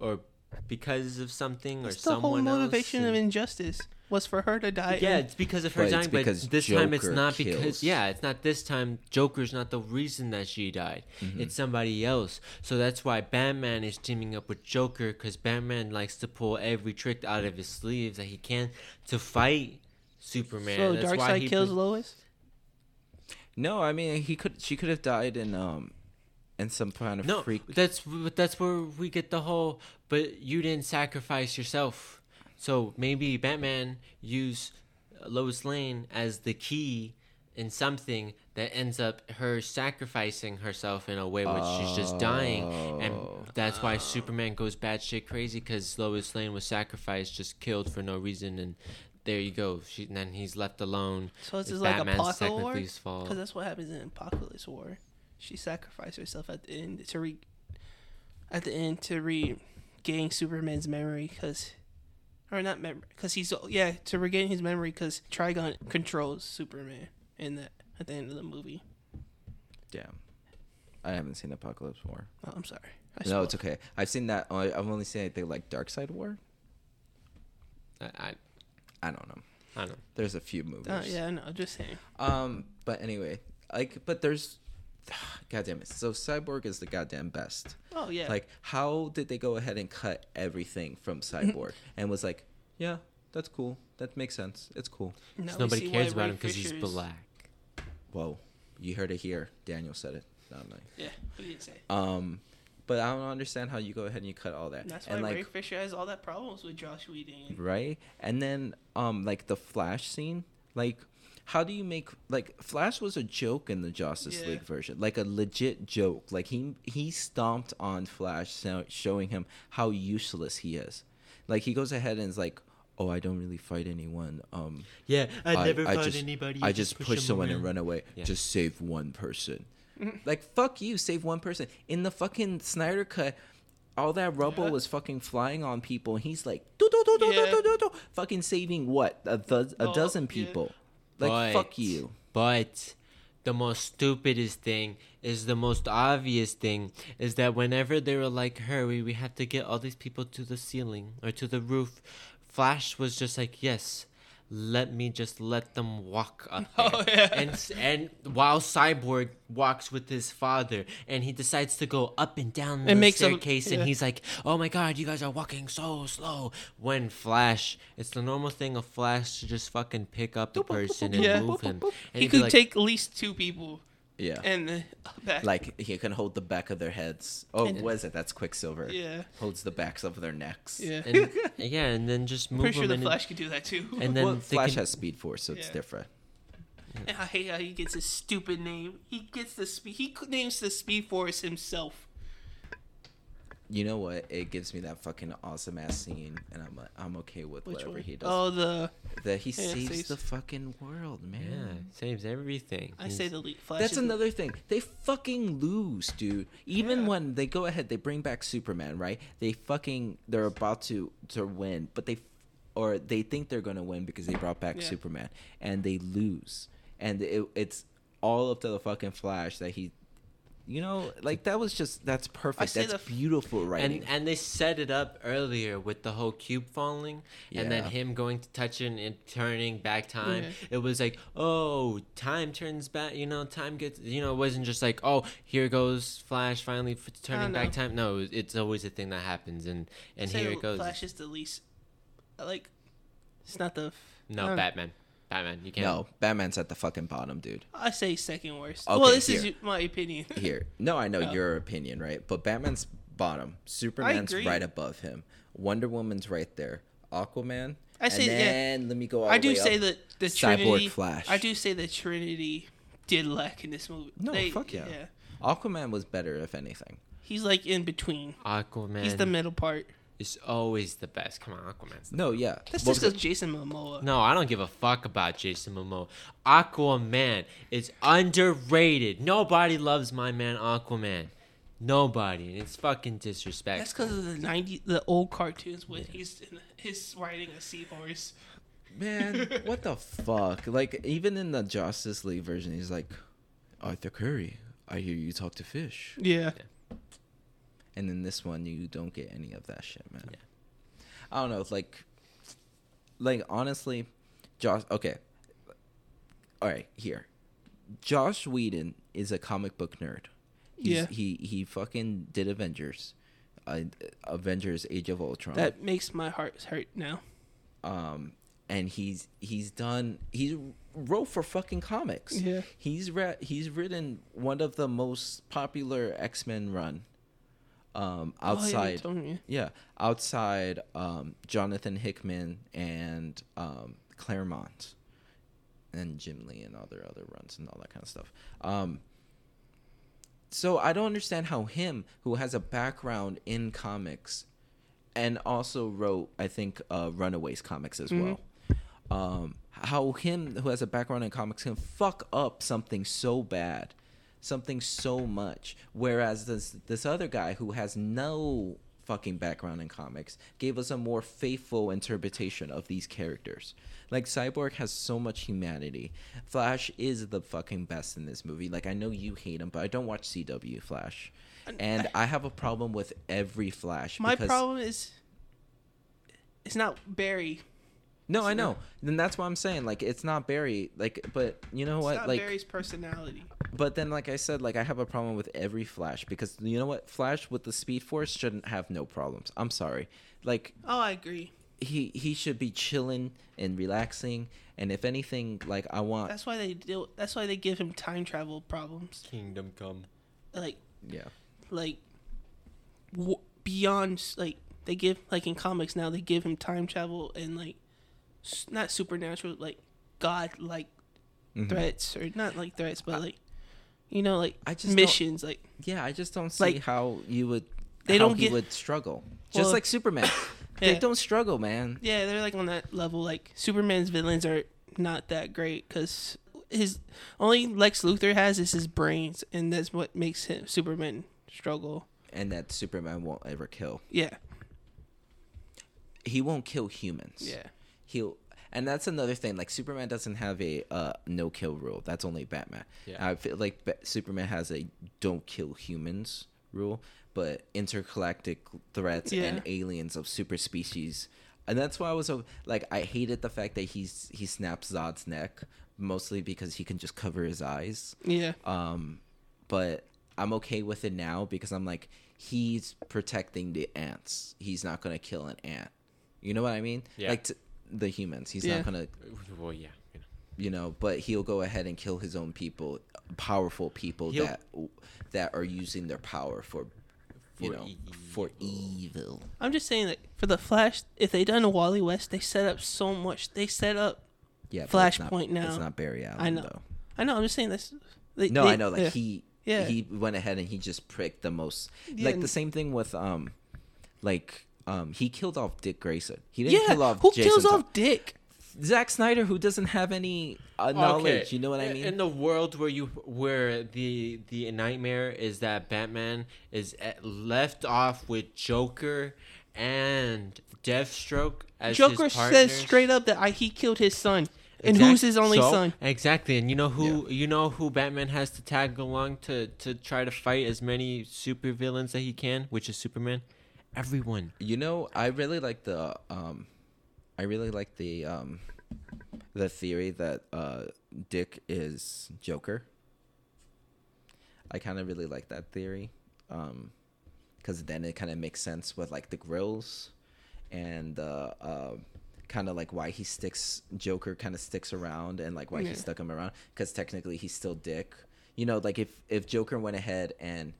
or because of something or That's the whole someone motivation else of injustice was for her to die. yeah, it's because of her But it's dying, but because this time it's Joker not because yeah, it's not this time. Joker's not the reason that she died. Mm-hmm. It's somebody else. So that's why Batman is teaming up with Joker because Batman likes to pull every trick out of his sleeves that he can to fight Superman. so that's why Darkseid kills bring- Lois. No, I mean he could. She could have died in um, in some kind of freak. No, freak. that's that's where we get the whole. But you didn't sacrifice yourself, so maybe Batman used uh, Lois Lane as the key in something that ends up her sacrificing herself in a way where she's just dying, and Oh. that's why oh. Superman goes batshit crazy because Lois Lane was sacrificed, just killed for no reason, and there you go. She and then he's left alone. So this It's is like Batman's Apocalypse War? technically his fault. Because that's what happens in Apocalypse War. She sacrificed herself at the end to re, at the end to regain Superman's memory, because, or not memory, because he's yeah to regain his memory, because Trigon controls Superman in that at the end of the movie. Damn, I haven't seen Apokolips War. Oh, I'm sorry. I No, spoiled. it's okay. I've seen that. I- I've only seen anything like Darkseid War. I, I, I don't know. I don't know. There's a few movies. Uh, yeah, no, just saying. Um, but anyway, like, but there's, (sighs) God damn it. So Cyborg is the goddamn best. Oh yeah. Like, how did they go ahead and cut everything from Cyborg (laughs) and was like, yeah, that's cool. That makes sense. It's cool. Now 'Cause we nobody cares about Ray him because he's black. Whoa, you heard it here. Daniel said it. Not me. Yeah, what did you say? Um, but I don't understand how you go ahead and you cut all that. That's why and Ray Fisher has all that problems with Joss Whedon. right? And then um like the Flash scene, like how do you make like Flash was a joke in the Justice Yeah. League version, like a legit joke. Like he he stomped on Flash, so, showing him how useless he is. Like he goes ahead and is like, "Oh, I don't really fight anyone. Um, Yeah, I, never I fought just, anybody. I just push, someone and run away. Yeah. Just save one person. Mm-hmm. (laughs) like fuck you, save one person. In the fucking Snyder cut, all that rubble Yeah. was fucking flying on people, and he's like, do do do do do Yeah. do do do, fucking saving what a, do- a Oh, dozen yeah. Like fuck you. But the most stupidest thing is the most obvious thing is that whenever they were like, hurry, we have to get all these people to the ceiling or to the roof, Flash was just like, yes. Let me just let them walk up (laughs) oh, there. Oh, yeah. And and while Cyborg walks with his father, and he decides to go up and down the It makes him- staircase, yeah. and he's like, "Oh my God, you guys are walking so slow." When Flash, it's the normal thing of Flash to just fucking pick up the person and Yeah. move him. And He could like, take at least two people Yeah. and back. like he can hold the back of their heads. Oh, And- what is it? That's Quicksilver. yeah, Holds the backs of their necks. yeah. and, (laughs) yeah, and then just I'm move pretty sure him the in Flash could do that too. and then well, Flash can- has Speed Force, so it's Yeah. different. And I hate how he gets his stupid name. He gets the speed. He names the Speed Force himself. You know what? It gives me that fucking awesome ass scene, and I'm like, I'm okay with Which whatever one? he does. Oh, the that he Yeah, saves, saves- the fucking world, man. yeah, saves everything. I say the lead Flash. That's another thing. They fucking lose, dude. Even Yeah. when they go ahead, they bring back Superman, right? They fucking they're about to to win, but they or they think they're gonna win because they brought back Yeah. Superman, and they lose, and it, it's all up to the fucking Flash that he, you know, like that was just that's perfect. That's the- beautiful writing. And and they set it up earlier with the whole cube falling, and then him going to touch it and turning back time. Yeah. It was like, oh, time turns back. You know, time gets. You know, it wasn't just like, oh, here goes Flash finally f- turning oh, back time. No, it's always a thing that happens, and and say here it goes. Flash is the least. Like. It's not the. I No, don't- Batman. Batman, you can't. no, Batman's at the fucking bottom, dude. I say second worst. Okay, well, this here. is my opinion. (laughs) Here, no, I know Oh. your opinion, right? But Batman's bottom, Superman's right above him, Wonder Woman's right there, Aquaman. I say- and yeah. then let me go. All I the do way say up. that the Cyborg Trinity. Flash. I do say the Trinity did lack in this movie. No, They- fuck yeah. Aquaman was better, if anything. He's like in between. Aquaman He's the middle part. Is always the best. Come on, Aquaman's. No, yeah. That's Well, just because Jason Momoa. No, I don't give a fuck about Jason Momoa. Aquaman is underrated. Nobody loves my man Aquaman. Nobody. And it's fucking disrespectful. That's because of the ninety, the old cartoons when he's in, he's riding a seahorse. man, (laughs) what the fuck? Like, even in the Justice League version, he's like, Arthur Curry, I hear you talk to fish. Yeah. And in this one, you don't get any of that shit, man. Yeah. I don't know. Like, like honestly, Joss. Okay. All right, here. Joss Whedon is a comic book nerd. He's, Yeah. He he fucking did Avengers, uh, Avengers: Age of Ultron. That makes my heart hurt now. um, and he's he's done he's wrote for fucking comics. Yeah. He's read he's written one of the most popular X Men run. Um, Oh, yeah, outside, yeah, outside um, Jonathan Hickman and um, Claremont, and Jim Lee and all other other runs and all that kind of stuff. Um, so I don't understand how him, who has a background in comics, and also wrote, I think, uh, Runaways comics as well. Um, how him, who has a background in comics, can fuck up something so bad, something so much, whereas this this other guy who has no fucking background in comics gave us a more faithful interpretation of these characters. Like Cyborg has so much humanity. Flash is the fucking best in this movie. Like I know you hate him, but I don't watch CW Flash. And I have a problem with every Flash. My problem is, it's not Barry. No, I know. Then that's what I'm saying. Like it's not Barry. Like, but you know It's what? not Like, Barry's personality. but then like I said, like I have a problem with every Flash because you know what? Flash with the Speed Force shouldn't have no problems. I'm sorry. Like Oh, I agree. he he should be chilling and relaxing. And if anything, like I want, That's why they do. That's why they give him time travel problems. Kingdom Come. Like, yeah, like, w- beyond like they give like in comics now they give him time travel and like s- not supernatural like god like Mhm. threats or not like threats but like you know like I just missions like yeah. I just don't see Like, how you would. they don't get- would struggle. Just Well, like Superman, (coughs) they don't struggle, man. yeah they're like on that level like Superman's villains are not that great because his only Lex Luthor has is his brains and that's what makes him Superman struggle And that Superman won't ever kill. yeah He won't kill humans. yeah he'll and that's another thing like superman doesn't have a uh, no kill rule. That's only batman. Yeah. i feel like Ba- superman has a don't kill humans rule but intergalactic threats Yeah. and aliens of super species. And that's why i was so like i hated the fact that he's he snaps zod's neck mostly because he can just cover his eyes. Yeah. Um but i'm okay with it now because i'm like he's protecting the ants. He's not gonna kill an ant. You know what i mean? Yeah. like t- the humans he's Yeah. not gonna Well, yeah. You know. you know but he'll go ahead and kill his own people powerful people He'll- that that are using their power for you For know for evil I'm just saying that for the Flash, if they done a Wally West, they set up so much. They set up. yeah but it's not- Flashpoint now. it's not barry allen I know. though. I know. I'm just saying this. They, no they- i know like yeah. he Yeah. he went ahead and he just pricked the most Yeah, like the same thing with um like um he killed off dick grayson he didn't Yeah. kill off Who Jason kills Todd. off Dick? Zack Snyder, who doesn't have any uh, knowledge, Okay. you know what I mean? In the world where you where the the nightmare is that Batman is at- left off with Joker and Deathstroke as Joker his says straight up that I, he killed his son, and Exact- who's his only so- son? Exactly, and you know who you know who Batman has to tag along to to try to fight as many supervillains that he can, which is Superman. Everyone. you know, I really like the um, I really like the um, the theory that uh, Dick is Joker. I kind of really like that theory, um, because then it kind of makes sense with like the grills, and uh, uh, kind of like why he sticks Joker kind of sticks around and like why Yeah. he stuck him around because technically he's still Dick. You know, like if if Joker went ahead and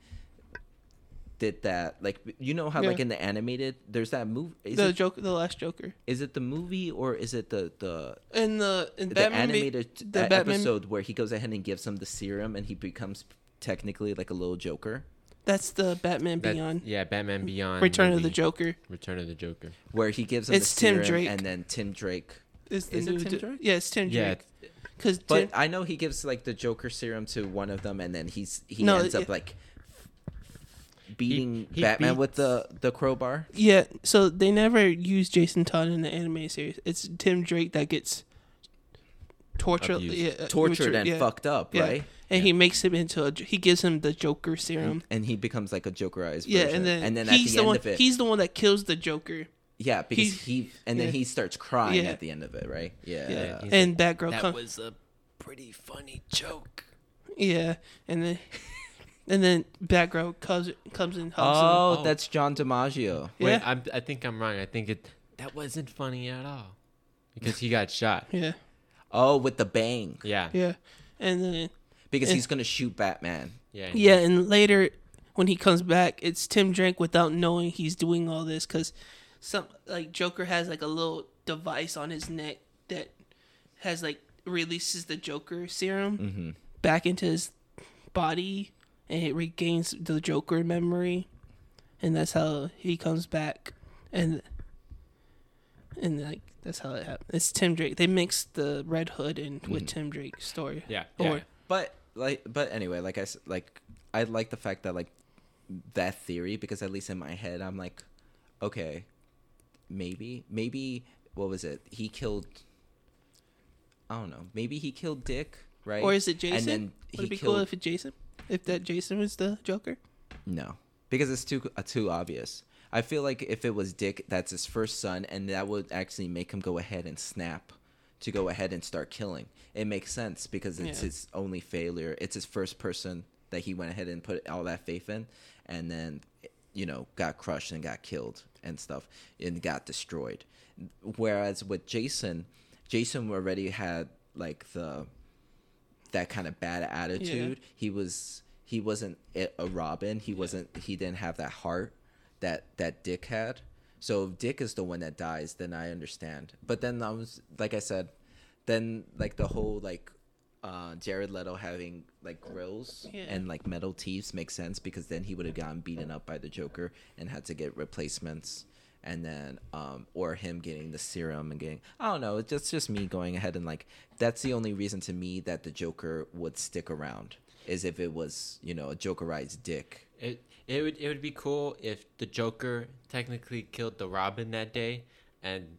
did that, like you know how Yeah. like in the animated, there's that movie. Is the it Joker, the last Joker, is it the movie or is it the the in the in the Batman, be- animated the uh, Batman. episode where he goes ahead and gives him the serum and he becomes technically like a little Joker? That's the Batman That- Beyond. yeah, Batman Beyond. Return of the. Joker. Return of the Joker. Where he gives him It's the Tim Drake. and then Tim Drake. Is, the Is it new Tim Jo- Drake? Yeah, it's Tim Yeah, Drake. Because But I know he gives like the Joker serum to one of them and then he's he No, ends up it- like beating he Batman with the the crowbar. yeah, so they never use Jason Todd in the anime series. It's Tim Drake that gets tortured, yeah, uh, Tortured tortured, and yeah, fucked up, yeah. right? and he makes him into a. He gives him the Joker serum. And he becomes like a Jokerized Yeah, version. and then, and then at he's the, the, end one. of it, He's the one that kills the Joker. yeah, because he's- he and then yeah. he starts crying Yeah. at the end of it, right? Yeah, Yeah, he's and Batgirl That comes. was a pretty funny joke. Yeah, and then and then Batgirl comes comes in. helps Oh, Oh. that's John DiMaggio. Yeah. Wait, I'm, I think I'm wrong. I think it that wasn't funny at all. because he got shot. (laughs) Yeah, Oh, with the bang. Yeah, yeah, and then Because Eh. he's gonna shoot Batman. yeah, yeah, and later when he comes back, it's Tim Drake without knowing he's doing all this because some like Joker has like a little device on his neck that has like releases the Joker serum Mm-hmm. back into his body, and it regains the Joker memory, and that's how he comes back, and and like that's how it happened. It's Tim Drake. They mixed the Red Hood in with Mhm. Tim Drake's story. yeah, Or yeah. But like, but anyway, like I s- like, I like the fact that like that theory because at least in my head I'm like, okay, maybe, maybe what was it? He killed. I don't know. Maybe he killed Dick, right? Or is it Jason? And then Would it be killed cool if it Jason? If that Jason was the Joker? no, because it's too uh, too obvious. I feel like if it was Dick, that's his first son, and that would actually make him go ahead and snap to go ahead and start killing. It makes sense because it's Yeah. his only failure. It's his first person that he went ahead and put all that faith in, and then you know got crushed and got killed and stuff and got destroyed. Whereas with Jason, Jason already had like the that kind of bad attitude. He was he wasn't a a Robin. He wasn't he didn't have that heart that that Dick had. So if Dick is the one that dies, then I understand. But then I was like I said, then like the whole like uh Jared Leto having like grills Yeah. and like metal teeth makes sense because then he would have gotten beaten up by the Joker and had to get replacements and then um or him getting the serum and getting I don't know, it's just just me going ahead and like that's the only reason to me that the Joker would stick around is if it was, you know, a Jokerized dick. It it would it would be cool if the Joker technically killed the Robin that day, and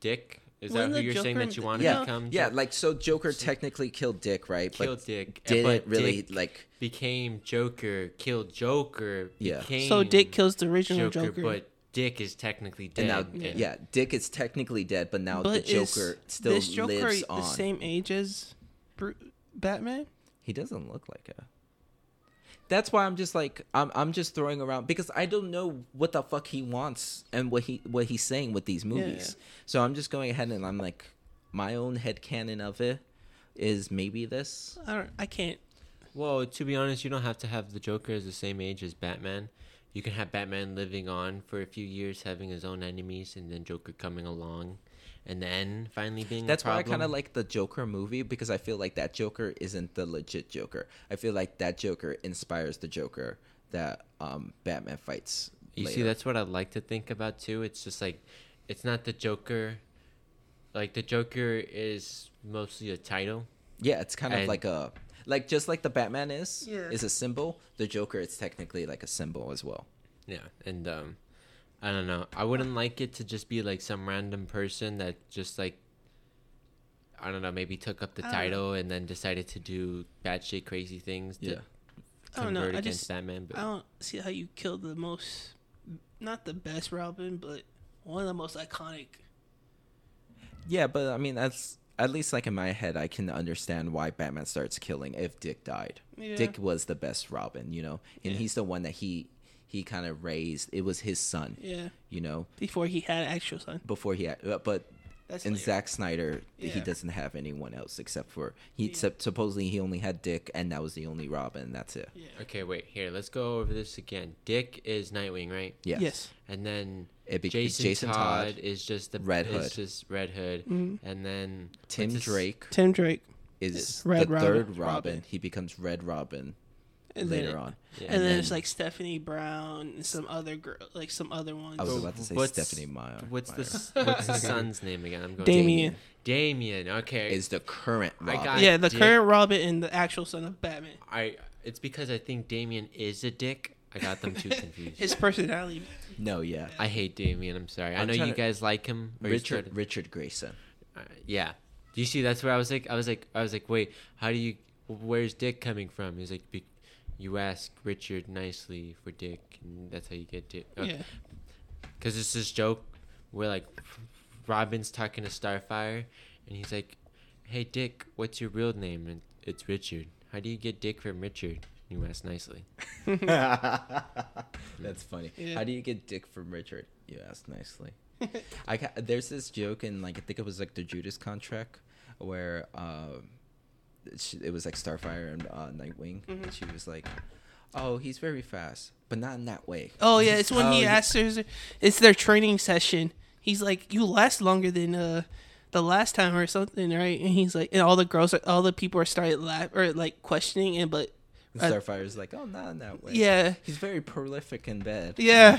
Dick is When that who you're saying that you want to Yeah, become? yeah, Jo- like so Joker technically killed Dick, right? killed but Dick, didn't but really Dick like became Joker, killed Joker, Yeah. became So Dick kills the original Joker. but Dick is technically and dead. now and- yeah, Dick is technically dead, but now the but is Joker still this Joker lives the on. same age as Bru- Batman? He doesn't look like a. That's why I'm just like I'm I'm just throwing around because I don't know what the fuck he wants and what he what he's saying with these movies. So I'm just going ahead and I'm like my own head canon of it is maybe this. I don't. I can't. Well, to be honest, you don't have to have the Joker as the same age as Batman. You can have Batman living on for a few years, having his own enemies, and then Joker coming along, and then finally being. That's why I kind of like the Joker movie because I feel like that Joker isn't the legit Joker. I feel like that Joker inspires the Joker that um, Batman fights. You see, that's what I like to think about too. It's just like, it's not the Joker. Like the Joker is mostly a title. Yeah, it's kind of like a like just like the Batman is Yeah. is a symbol. The Joker is technically like a symbol as well. Yeah, and um, I don't know. I wouldn't like it to just be like some random person that just like. I don't know. Maybe took up the I title and then decided to do batshit crazy things to Yeah. I don't know. convert I just. Batman. But I don't see how you kill the most, not the best Robin, but one of the most iconic. Yeah, but I mean that's at least like in my head I can understand why Batman starts killing if Dick died. Yeah. Dick was the best Robin, you know, and Yeah. he's the one that he he kind of raised. It was his son, Yeah. you know, Before he had an actual son. before he had. uh, But That's in later. Zack Snyder, he doesn't have anyone else except for he. Yeah. supposedly he only had Dick, and that was the only Robin. That's it. Yeah. okay, wait here. Let's go over this again. Dick is Nightwing, right? Yes. Yes. And then It be- Jason, Jason Todd, Todd, is just the Red is Hood. just Red Hood, Mhm. and then Tim Drake Tim Drake. is It's Red the Robin- third Robin. Robin. He becomes Red Robin And later then, on. Yeah. And, then, then- there's like Stephanie Brown and some other girl, like some other ones. I was about to say what's- Stephanie Meyer. What's the Meyer. s- what's the son's (laughs) name again? I'm going. Damian. Damian. Okay. is the current I Robin. got- yeah, the Dick. current Robin and the actual son of Batman. I. It's because I think Damian is a dick. I got them too confused. His personality. no, yeah. I hate Damian. I'm sorry. I I'm know trying you to- guys like him. or he's Richard tried Richard Grayson. uh, yeah. Do you see? That's where I was like. I was like. I was like. Wait. How do you? Where's Dick coming from? He's like. Be, you ask Richard nicely for Dick, and that's how you get Dick. Okay. Yeah. Because it's this joke where like Robin's talking to Starfire, and he's like, "Hey Dick, what's your real name?" And it's Richard. How do you get Dick from Richard? You asked nicely. (laughs) That's funny. Yeah. How do you get Dick from Richard? You asked nicely. I ca- there's this joke in like I think it was like the Judas contract where uh, she, it was like Starfire and uh, Nightwing, Mm-hmm. and she was like, "Oh, he's very fast, but not in that way." Oh yeah, it's when Oh, he yeah. asks her. It's their training session. He's like, "You last longer than uh the last time or something, right?" And he's like, and all the girls, are, all the people are started laugh or like questioning it, but And Uh, Starfire's like, "Oh, not in that way." yeah, he's very prolific in bed. (laughs) yeah,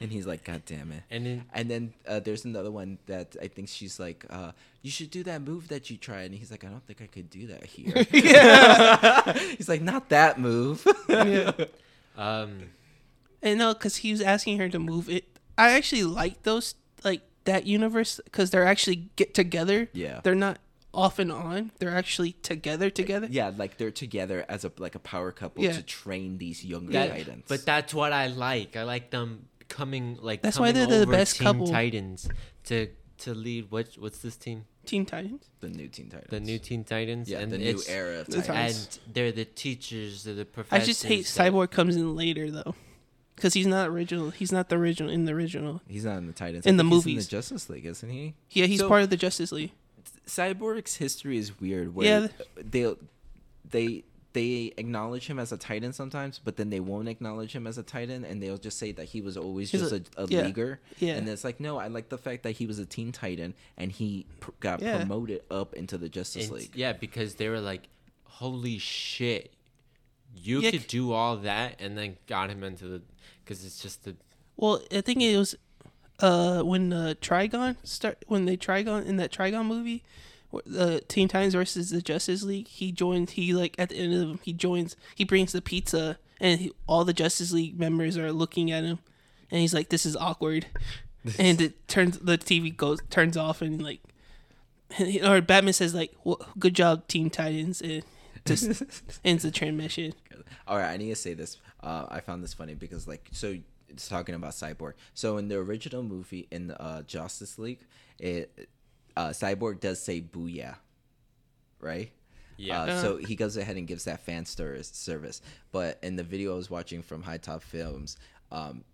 and he's like, "God damn it." And then And then uh, there's another one that I think she's like, uh, "You should do that move that you tried." And he's like, "I don't think I could do that here." (laughs) yeah. (laughs) he's like, "Not that move." yeah. um And no, because he was asking her to move it. I actually like those like that universe because they're actually get together. Yeah. they're not off and on. They're actually together together. yeah, like they're together as a like a power couple Yeah. to train these younger that, titans. but that's what I like. I like them coming like That's why they're the best Teen couple. Titans to to lead what what's this team? Teen Titans. the new Teen Titans. The new Teen Titans. yeah, and the new it's- era of Titans. Titans. And they're the teachers, they're the professors. I just hate that- Cyborg comes in later though, because he's not original. He's not the original in the original. He's not in the Titans. In the think he's movies. in the Justice League, isn't he? Yeah, he's So- part of the Justice League. Cyborg's history is weird. Where Yeah. they they they acknowledge him as a Titan sometimes, but then they won't acknowledge him as a Titan, and they'll just say that he was always He's just a- a, a, yeah. leaguer. Yeah. And it's like, no, I like the fact that he was a Teen Titan and he pr- got Yeah. promoted up into the Justice And- League. Yeah, because they were like, "Holy shit, you Yeah, could do all that," and then got him into the because it's just the Well, I think it was uh when uh, Trigon start when they Trigon in that Trigon movie, the Teen Titans versus the Justice League. He joins. He like at the end of them, he joins. He brings the pizza, and he, all the Justice League members are looking at him, and he's like, "This is awkward," (laughs) and it turns the TV goes turns off, and like, or Batman says like, well, "Good job, Teen Titans," and just (laughs) ends the transmission. All right, I need to say this. Uh, I found this funny because, like, so it's talking about Cyborg. So in the original movie in uh, Justice League, it uh, Cyborg does say "booyah," right? Yeah. Uh, so he goes ahead and gives that fan stir- service. But in the video I was watching from HiTop Films, um,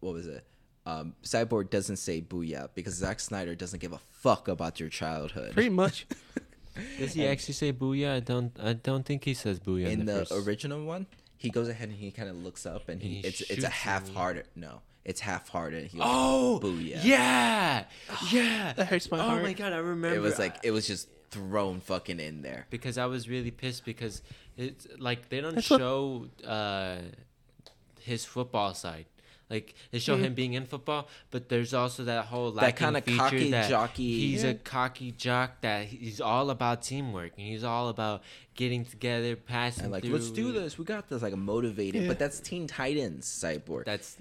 what was it? Um, Cyborg doesn't say "booyah" because Zack Snyder doesn't give a fuck about your childhood. Pretty much. (laughs) Does he actually say "booyah"? I don't. I don't think he says "booyah" in the, first. original one, he goes ahead and he kind of looks up and he, And he it's it's a half-hearted no, it's half-hearted. He goes, Oh, Booyah. yeah, (sighs) yeah. That hurts my oh heart. Oh my god, I remember. it was like it was just thrown fucking in there. because I was really pissed because it's like they don't That's what- show uh, his football side. Like they show Mhm. him being in football, but there's also that whole That lacking kinda feature cocky that jockey- He's Yeah. a cocky jock that he's all about teamwork and he's all about getting together, passing And like, through. let's do this. We got this. Like, motivated. Yeah. But that's Teen Titans Cyborg. That's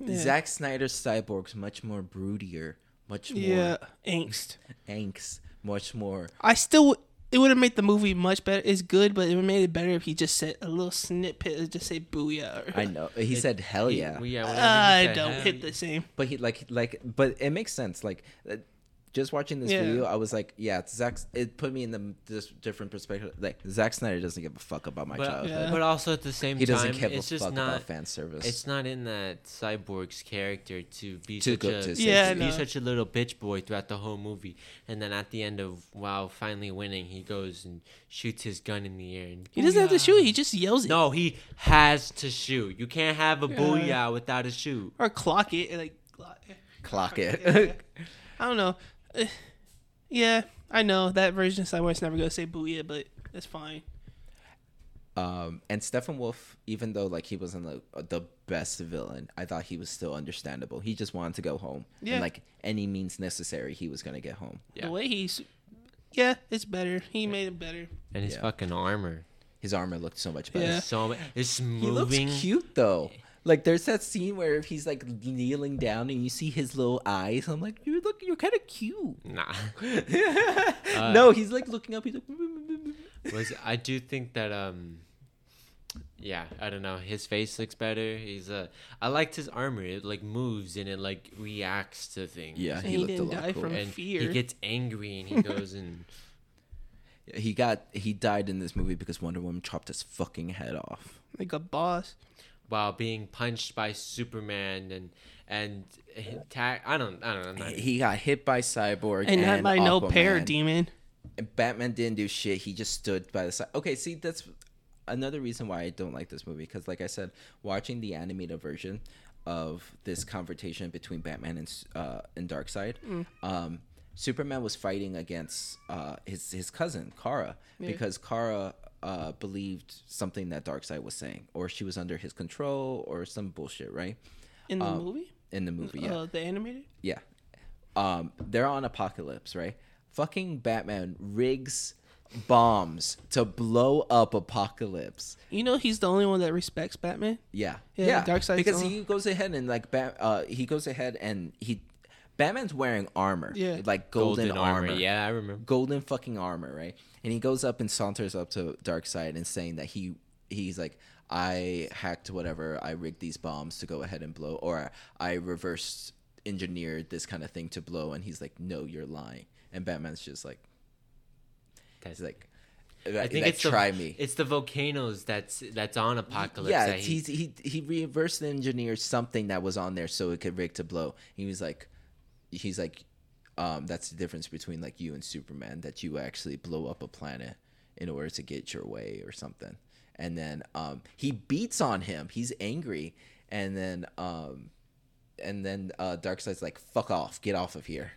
Yeah. Zack Snyder's Cyborg's much more broodier, much more Yeah, angst. (laughs) angst, much more. I still w- it would have made the movie much better. It's good, but it would have made it better if he just said a little snippet, and just say "booyah." Or, I know. He said hell he- yeah. well, yeah, whenever he I don't hit the same. But he like like but it makes sense. Like uh, just watching this Yeah. video, I was like, yeah, it's Zack. It put me in the this different perspective. Like Zack Snyder doesn't give a fuck about my But, childhood. Yeah. but also at the same He doesn't time, give it's a just fuck not. about fan service. It's not in that cyborg's character to be To such go- a to Yeah, to be such a little bitch boy throughout the whole movie, and then at the end of wow, finally winning, he goes and shoots his gun in the air. And He doesn't have to shoot. He just yells it No, he has to shoot. You can't have a Yeah. booyah without a shoot. or clock it. Like clock. Clock Yeah. it. (laughs) I don't know. Eh, Yeah, I know that version of Cyborg's never gonna say "booyah," but it's fine. um, and Steppenwolf, even though like he wasn't the, the best villain, I thought he was still understandable. He just wanted to go home. Yeah. And like any means necessary, he was gonna get home. Yeah. The way he's, yeah, it's better. He made it better. And his Yeah. fucking armor. His armor looked so much better. Yeah. So it's moving. He looks cute though. Like there's that scene where he's like kneeling down and you see his little eyes. I'm like, you look, you're kind of cute. Nah. (laughs) no, he's like looking up. He's like, (laughs) was I do think that um yeah, I don't know. His face looks better. He's uh I liked his armor. It like moves and it like reacts to things. yeah, he, he looked a didn't lot die cool. from- And fear. he gets angry and he (laughs) goes and He got he died in this movie because Wonder Woman chopped his fucking head off. Like a boss. While being punched by Superman and and attack. I don't I don't know. Not- He got hit by Cyborg and not by no Aquaman. parademon. Batman didn't do shit. He just stood by the side. Okay, see, that's another reason why I don't like this movie because, like I said, watching the animated version of this confrontation between Batman and uh, and Darkseid, um, Superman was fighting against uh, his his cousin Kara because Kara uh, believed something that Darkseid was saying, or she was under his control, or some bullshit, right? In the Um, movie, In the movie, yeah. uh, the animated. Yeah. Um, they're on Apokolips, right? Fucking Batman rigs bombs to blow up Apokolips. You know, he's the only one that respects Batman. Yeah. Yeah, Yeah. Darkseid's because the- he goes ahead and like bat uh he goes ahead and he Batman's wearing armor. Yeah. Like golden, armor. Yeah, I remember. Golden fucking armor, right? And he goes up and saunters up to Darkseid and saying that he he's like I hacked whatever, I rigged these bombs to go ahead and blow or I reversed engineered this kind of thing to blow. And he's like no you're lying. And batman's just like he's like I think it's try the, me. It's the volcanoes that's that's on Apokolips. yeah he, he he reversed engineered something that was on there so it could rig to blow. He was like he's like um that's the difference between like you and superman that you actually blow up a planet in order to get your way or something. And then um he beats on him. He's angry. And then um and then uh darkseid's like fuck off. Get off of here.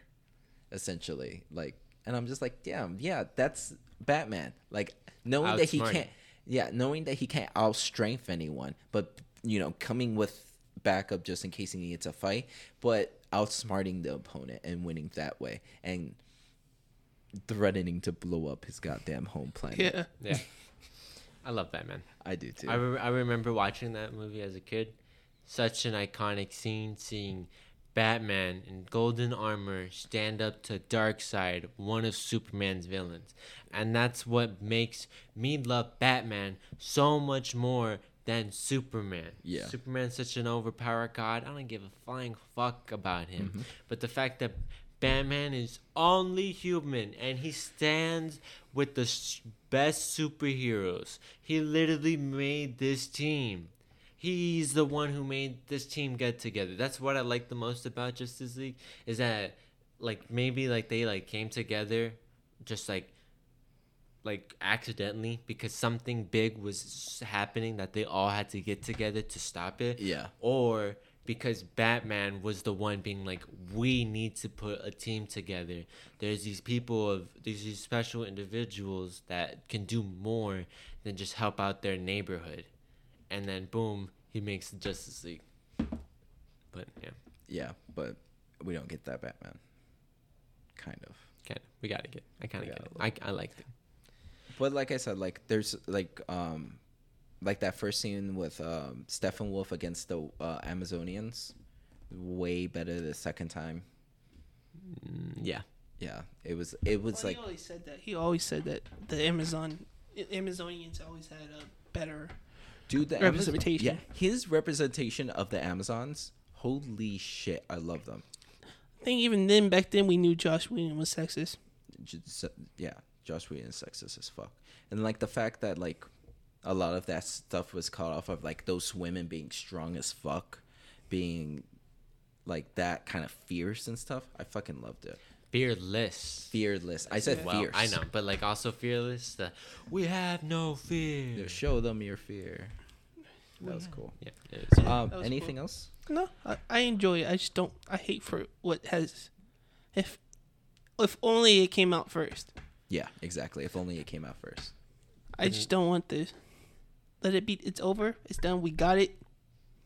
Essentially like and i'm just like damn. Yeah that's batman. Like knowing that he can't yeah knowing that he can't outstrength anyone but you know coming with backup just in case he needs a fight. But outsmarting the opponent and winning that way and threatening to blow up his goddamn home planet Yeah, yeah. I love Batman. i do too I, re- I remember watching that movie as a kid. Such an iconic scene seeing Batman in golden armor stand up to Darkseid, one of Superman's villains. And that's what makes me love Batman so much more than Superman. Yeah. Superman's such an overpowered god. I don't give a flying fuck about him. Mm-hmm. But the fact that Batman is only human and he stands with the best superheroes. He literally made this team. He's the one who made this team get together. That's what I like the most about Justice League is that like maybe like they like came together just like like accidentally because something big was happening that they all had to get together to stop it yeah or because Batman was the one being like, we need to put a team together. There's these people of these these special individuals that can do more than just help out their neighborhood, and then boom, he makes the Justice League. But yeah, yeah but we don't get that batman kind of kind of we gotta get. I kind of get it. I I liked it. But like I said, like there's like um like that first scene with um Steppenwolf against the uh, Amazonians, way better the second time. Mm, yeah, Yeah, it was it was Well, like he always said that. He always said that the Amazon Amazonians always had a better. dude the representation. Amaz- yeah, his representation of the Amazons. Holy shit, I love them. I think even then, back then, we knew Joss Whedon was sexist. Just, yeah, Joss Whedon is sexist as fuck, and like the fact that like a lot of that stuff was caught off of like those women being strong as fuck, being like that kind of fierce and stuff. I fucking loved it. fearless. Fearless. I said Well, fierce. I know, but like also fearless. The we have no fear. Yeah, Show them your fear. That was cool. Yeah, it is. Um, was anything cool. else? No, I, I enjoy it. I just don't. I hate for what has. If, if only it came out first. Yeah, exactly. If only it came out first. I just don't want this. Let it be. It's over. It's done. We got it.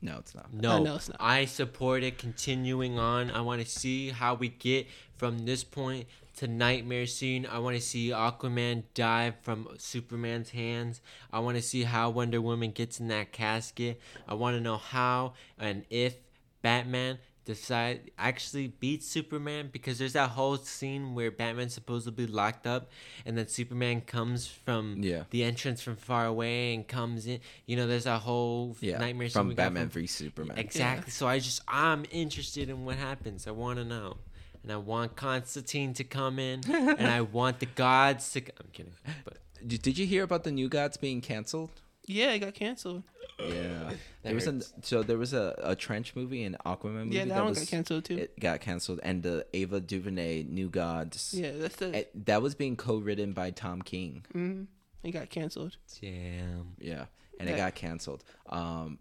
No, it's not. No, no, it's not. I support it continuing on. I want to see how we get from this point to Nightmare Scene. I want to see Aquaman die from Superman's hands. I want to see how Wonder Woman gets in that casket. I want to know how and if Batman decide actually beat Superman because there's that whole scene where Batman's supposedly locked up and then Superman comes from Yeah. the entrance from far away and comes in. You know, there's that whole Yeah, nightmare scene from Batman from- v Superman. Exactly. So I just I'm interested in what happens. I want to know, and I want Constantine to come in, (laughs) and I want the gods to. I'm kidding, but Did did you hear about the New Gods being canceled? Yeah, it got canceled. Yeah, (laughs) there was an so there was a, a trench movie, and Aquaman movie Yeah, that, that one was got canceled too. it got canceled, and the Ava DuVernay New Gods. yeah, that's the. it- that was being co-written by Tom King. mm, it got canceled. Damn. Yeah, and it got canceled. Um,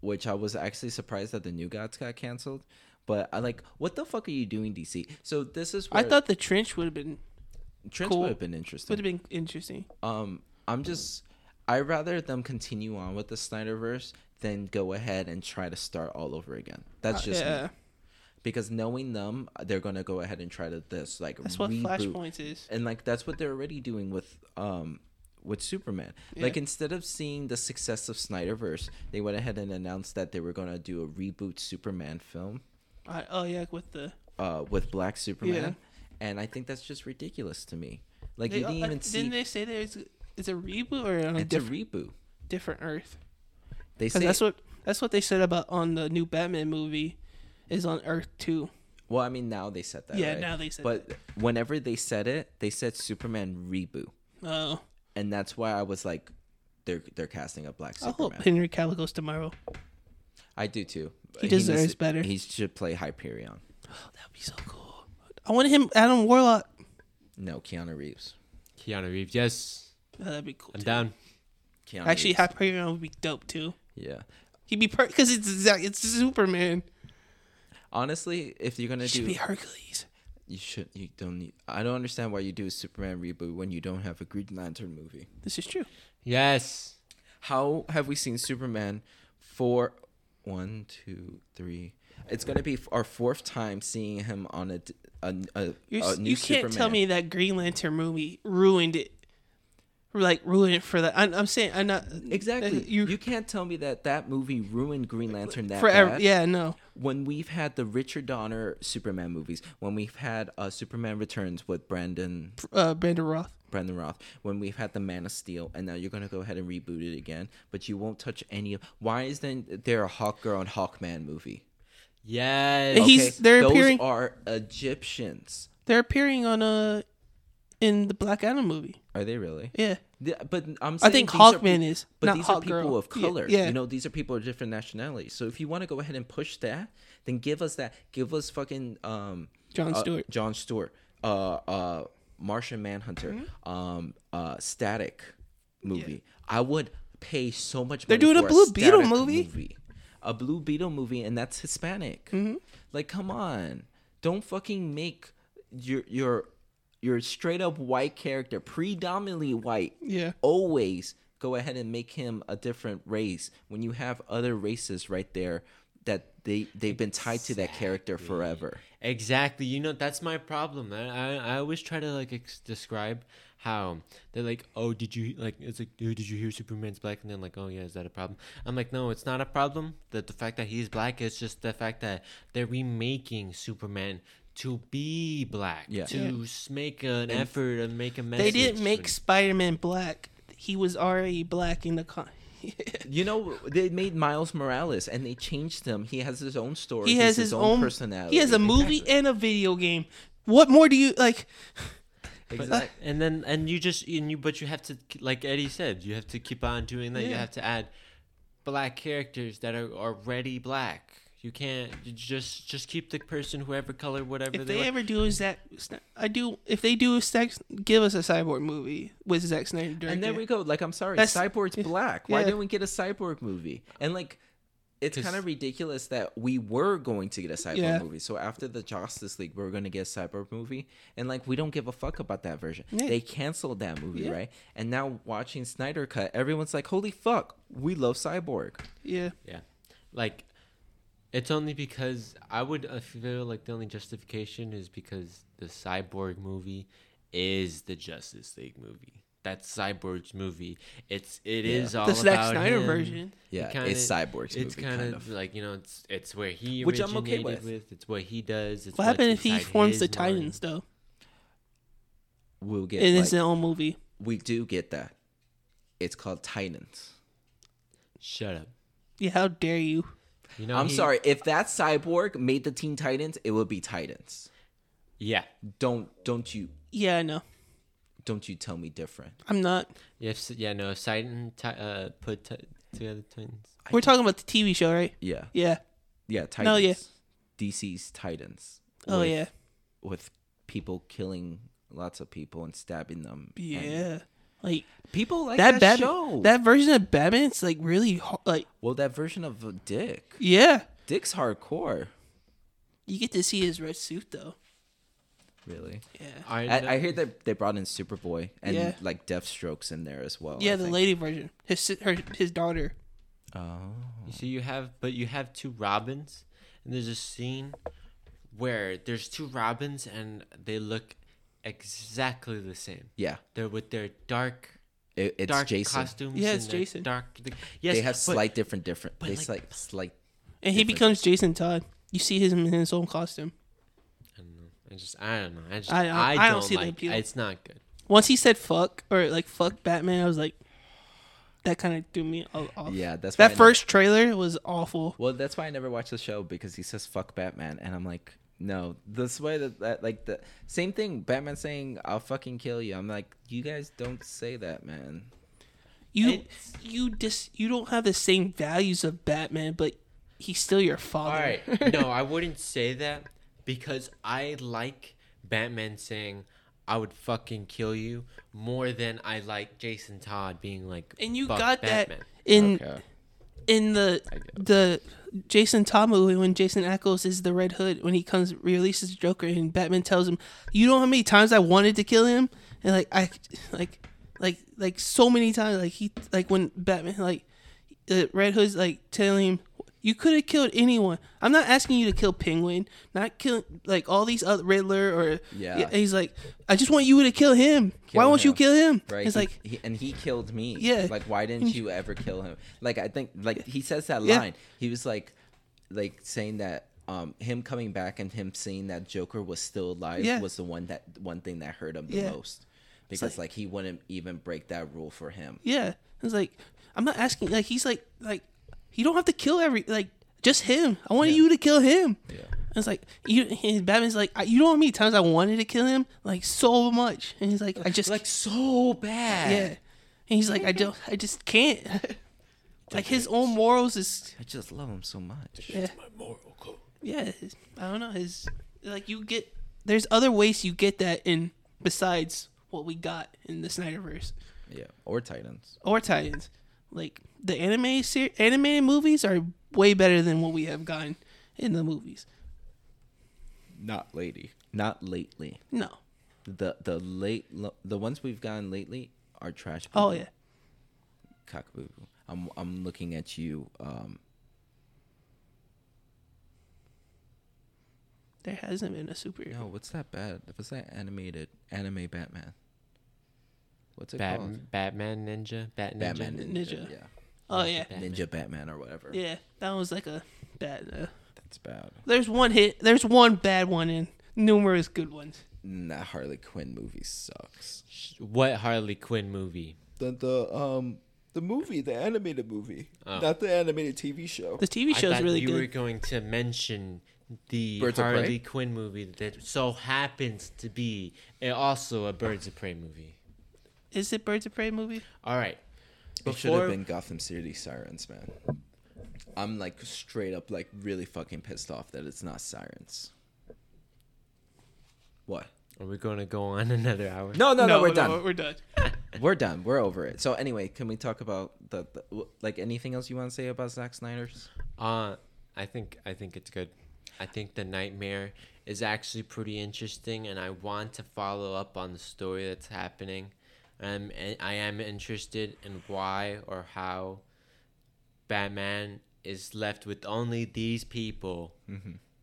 which I was actually surprised that the New Gods got canceled. But I like, what the fuck are you doing, DC? So this is I thought the trench would have been Trent cool. would have been interesting. would have been interesting. um i'm just i rather them continue on with the snyderverse than go ahead and try to start all over again that's Uh, just yeah, me. because knowing them they're gonna go ahead and try to this like that's what reboot. Flashpoints is. and like that's what they're already doing with um with superman Yeah. like instead of seeing the success of snyderverse they went ahead and announced that they were gonna do a reboot superman film I, oh yeah, with the uh with black superman Yeah. and i think that's just ridiculous to me like they, you didn't uh, even see didn't they say there's it's a reboot or on a it's a different reboot different Earth? They say that's what that's what they said about on the new Batman movie, is on Earth two. Well, I mean, now they said that. Yeah, right? now they said But whenever they said it, they said Superman reboot, Oh, and that's why I was like, they're they're casting a black Superman. I hope Superman. Henry Cavill goes tomorrow. I do too. He deserves needs better. He should play Hyperion. Oh, that would be so cool. I want him Adam Warlock. No, Keanu Reeves. Keanu Reeves. Yes. Oh, that'd be cool. I'm too. down. Keanu Actually, Reeves. Hyperion would be dope too. yeah. He'd be perfect because it's exact. It's Superman. Honestly, if you're gonna It should be Hercules. you should. You don't need. I don't understand why you do a Superman reboot when you don't have a Green Lantern movie. This is true. Yes. How have we seen Superman for one, two, three? It's gonna be our fourth time seeing him on a, You're, a s- new you can't Superman. tell me that Green Lantern movie ruined it. Like ruined it for that. I'm, I'm saying I'm not Exactly. uh, You, You, can't tell me that that movie ruined Green Lantern that forever. bad. Yeah, no. When we've had the Richard Donner Superman movies, when we've had uh, Superman Returns with Brandon Uh, Brandon Roth. Brandon Roth, when we've had the Man of Steel, and now you're gonna go ahead and reboot it again, but you won't touch any of. Why is then there a Hawk Girl and Hawkman movie? Yes. He- He's- they're those appearing- are Egyptians. They're appearing on uh in the Black Adam movie. Are they really? Yeah, The- but I'm. I think Hawkman is, But these are people Girl. of color. yeah. You know, these are people of different nationalities. So if you want to go ahead and push that, then give us that. Give us fucking um John uh, Stewart. John Stewart. Uh uh Martian Manhunter. Mm-hmm. Um uh Static movie. I would pay so much They're doing a Blue Beetle Static movie? A Blue Beetle movie and that's Hispanic. Mm-hmm. Like come on. Don't fucking make your your your straight up white character predominantly white Yeah. always go ahead and make him a different race when you have other races right there that they they've been tied to that character forever. Exactly. You know, that's my problem. I I, I always try to like ex- describe how they're like, oh, did you like? It's like, dude, did you hear Superman's black? And then like, oh yeah, is that a problem? I'm like, no, it's not a problem. That the fact that he's black is just the fact that they're remaking Superman to be black. Yeah. To s make an effort and make a message. They didn't make and- Spider Man black. He was already black in the con. (laughs) You know, they made Miles Morales and they changed him. He has his own story. he has his, own personality. He has a movie and a video game. What more do you like? (laughs) But, and then and you just and you but you have to like Eddie said you have to keep on doing that you have to add black characters that are already black you can't you just just keep the person whoever color whatever If they, they want. ever do a Zack, I do. If they do a Zack, give us a cyborg movie with Zack Snyder directing. And there we go. Like, I'm sorry, That's- Cyborg's black. Why yeah. didn't we get a Cyborg movie? And like, it's kind of ridiculous that we were going to get a Cyborg Yeah. movie. So after the Justice League, we are going to get a Cyborg movie, and like, we don't give a fuck about that version. Yeah. They canceled that movie, Yeah. right? And now watching Snyder Cut, everyone's like, "Holy fuck, we love Cyborg." Yeah, yeah like it's only because i would feel like the only justification is because the cyborg movie is the justice league movie that's cyborg's movie it's it Yeah. is all the Zack about Snyder him. version. Yeah, kinda- it's Cyborg's it's movie, kind kind of of. like you know it's it's where he Which I'm okay with. with. It's what he does. It's What happened if he forms the his mind. Titans though? We'll get. in like- his own movie. we do get that. It's called Titans. Shut up. Yeah, how dare you? You know. I'm he- sorry. If that Cyborg made the Teen Titans, it would be Titans. Yeah. Don't don't you Yeah, I know. don't you tell me different. I'm not. Yes. Yeah. No. If Titan uh, put. Ti- Two other twins. We're talking about the TV show, right? Yeah, Yeah. yeah. Titans. No, yeah. DC's Titans. Oh with- yeah. with people killing lots of people and stabbing them. and Yeah. Like people like that that, Bat- show. that version of Batman, it's like really ho- like well, that version of Dick. yeah. Dick's hardcore. You get to see his red suit though. Really. Yeah. I, I, I hear that they brought in Superboy and Yeah. like Deathstroke's in there as well. yeah, I the think. lady version. His her his daughter. Oh. You see, you have, but you have two Robins, and there's a scene where there's two Robins, and they look exactly the same. Yeah. They're with their dark, It, it's dark Jason. costumes. Yeah, it's Jason. Dark. Yes, they have but- slight different different. but they like- slight slight. And he becomes Jason Todd. You see him in his own costume. I don't know. I just, I don't know. I just, I- I, I- don't, I don't see the like. appeal. It's not good. Once he said fuck or like fuck Batman, I was like, that kind of threw me off. Yeah, that's That never- first trailer was awful. Well, that's why I never watched the show because he says "fuck Batman," and I'm like, no, this way that, that like the same thing. Batman saying "I'll fucking kill you." I'm like, you guys don't say that, man. You It's- you just you don't have the same values of Batman, but he's still your father. right. (laughs) No, I wouldn't say that because I like Batman saying, I would fucking kill you more than I like Jason Todd being like, and you got Batman." that in Okay. In the I get it. the Jason Todd movie when Jensen Ackles is the Red Hood when he comes releases Joker and Batman tells him, "You know how many times I wanted to kill him?" And like I like like like so many times like he like when Batman like the Red Hood's like telling him. You could have killed anyone. I'm not asking you to kill Penguin, not kill like all these other Riddler or Yeah. He's like, I just want you to kill him. Why Kill won't you kill him? Right. It's like he, and he killed me. Yeah. Like, why didn't you ever kill him? Like, I think, like, he says that Yeah. line. He was like, like saying that um him coming back and him seeing that Joker was still alive Yeah. was the one that one thing that hurt him the Yeah. most because like, he wouldn't even break that rule for him. Yeah, it's like I'm not asking. Like he's like like you don't have to kill every like just him. I want Yeah. you to kill him. Yeah. It's like you. And Batman's like I- you know how many times I wanted to kill him, like so much, and he's like I just Like so bad. yeah, and he's like I don't I just can't. (laughs) like his own morals is I just love him so much. yeah. It's my moral code. Yeah, his- I don't know his like you get. There's other ways you get that in besides what we got in the Snyderverse. Yeah. Or Titans. or Titans. Like the anime ser- animated movies are way better than what we have gotten in the movies. Not lately. Not lately. No. The the late lo- the ones we've gotten lately are trash. Oh yeah. Cockaboo. I'm I'm looking at you. Um, There hasn't been a superhero. no, what's that bad? What's that animated anime Batman? What's it Bat- called? Batman Ninja? Bat Ninja? Batman Ninja. Ninja. Yeah. Oh yeah. Batman. Ninja Batman or whatever. Yeah. That was like a bad uh, That's bad. There's one hit there's one bad one and numerous good ones. That Harley Quinn movie sucks. What Harley Quinn movie? The the um the movie, the animated movie, Oh. not the animated TV show. The TV show is thought really you good. were going to mention the Birds of Prey? Harley Quinn movie that so happens to be also a Birds of Prey movie. Is it Birds of Prey movie? All right. It should have been Gotham City Sirens, man. I'm like straight up like really fucking pissed off that it's not Sirens. What? Are we going to go on (laughs) another hour? No, no, no, we're done. We're done. (laughs) We're done. We're over it. So anyway, can we talk about the, the like anything else you want to say about Zack Snyder's? Uh, I think I think it's good. I think the nightmare is actually pretty interesting, and I want to follow up on the story that's happening. Um, and I am interested in why or how Batman is left with only these people,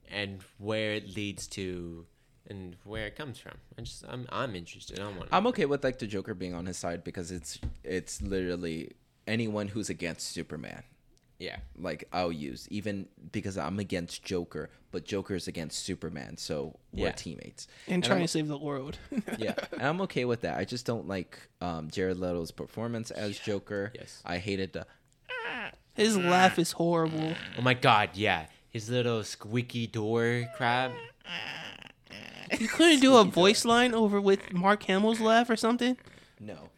and where it leads to, and where it comes from. I just I'm I'm interested. I want. I'm okay with like the Joker being on his side because it's it's literally anyone who's against Superman. Yeah. Like I'll use even because I'm against Joker, but Joker's against Superman, so we're Yeah. teammates. And And trying I'm- to save the world. (laughs) yeah, and I'm okay with that. I just don't like um, Jared Leto's performance as Joker. Yes. I hated the. His laugh is horrible. Oh my God! Yeah. His little squeaky door crab. You couldn't do a voice line over with Mark Hamill's laugh or something? No,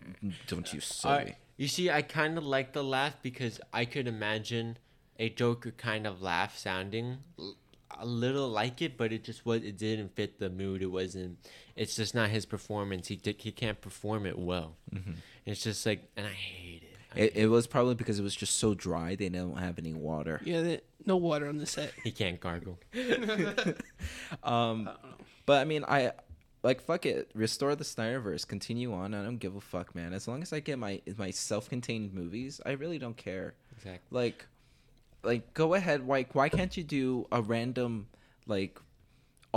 don't you All silly. right. You see, I kind of like the laugh because I could imagine a Joker kind of laugh sounding a little like it, but it just was it didn't fit the mood. It wasn't. It's just not his performance. He did, he can't perform it well. It's just like, and I hate it. I It, it was probably because it was just so dry. They don't have any water. Yeah, that, no water on the set. (laughs) he can't gargle. (laughs) Um, (laughs) but I mean, I like fuck it. Restore the Snyderverse. Continue on. I don't give a fuck, man. As long as I get my my self-contained movies, I really don't care. Exactly. Like, like go ahead. Like, why can't you do a random like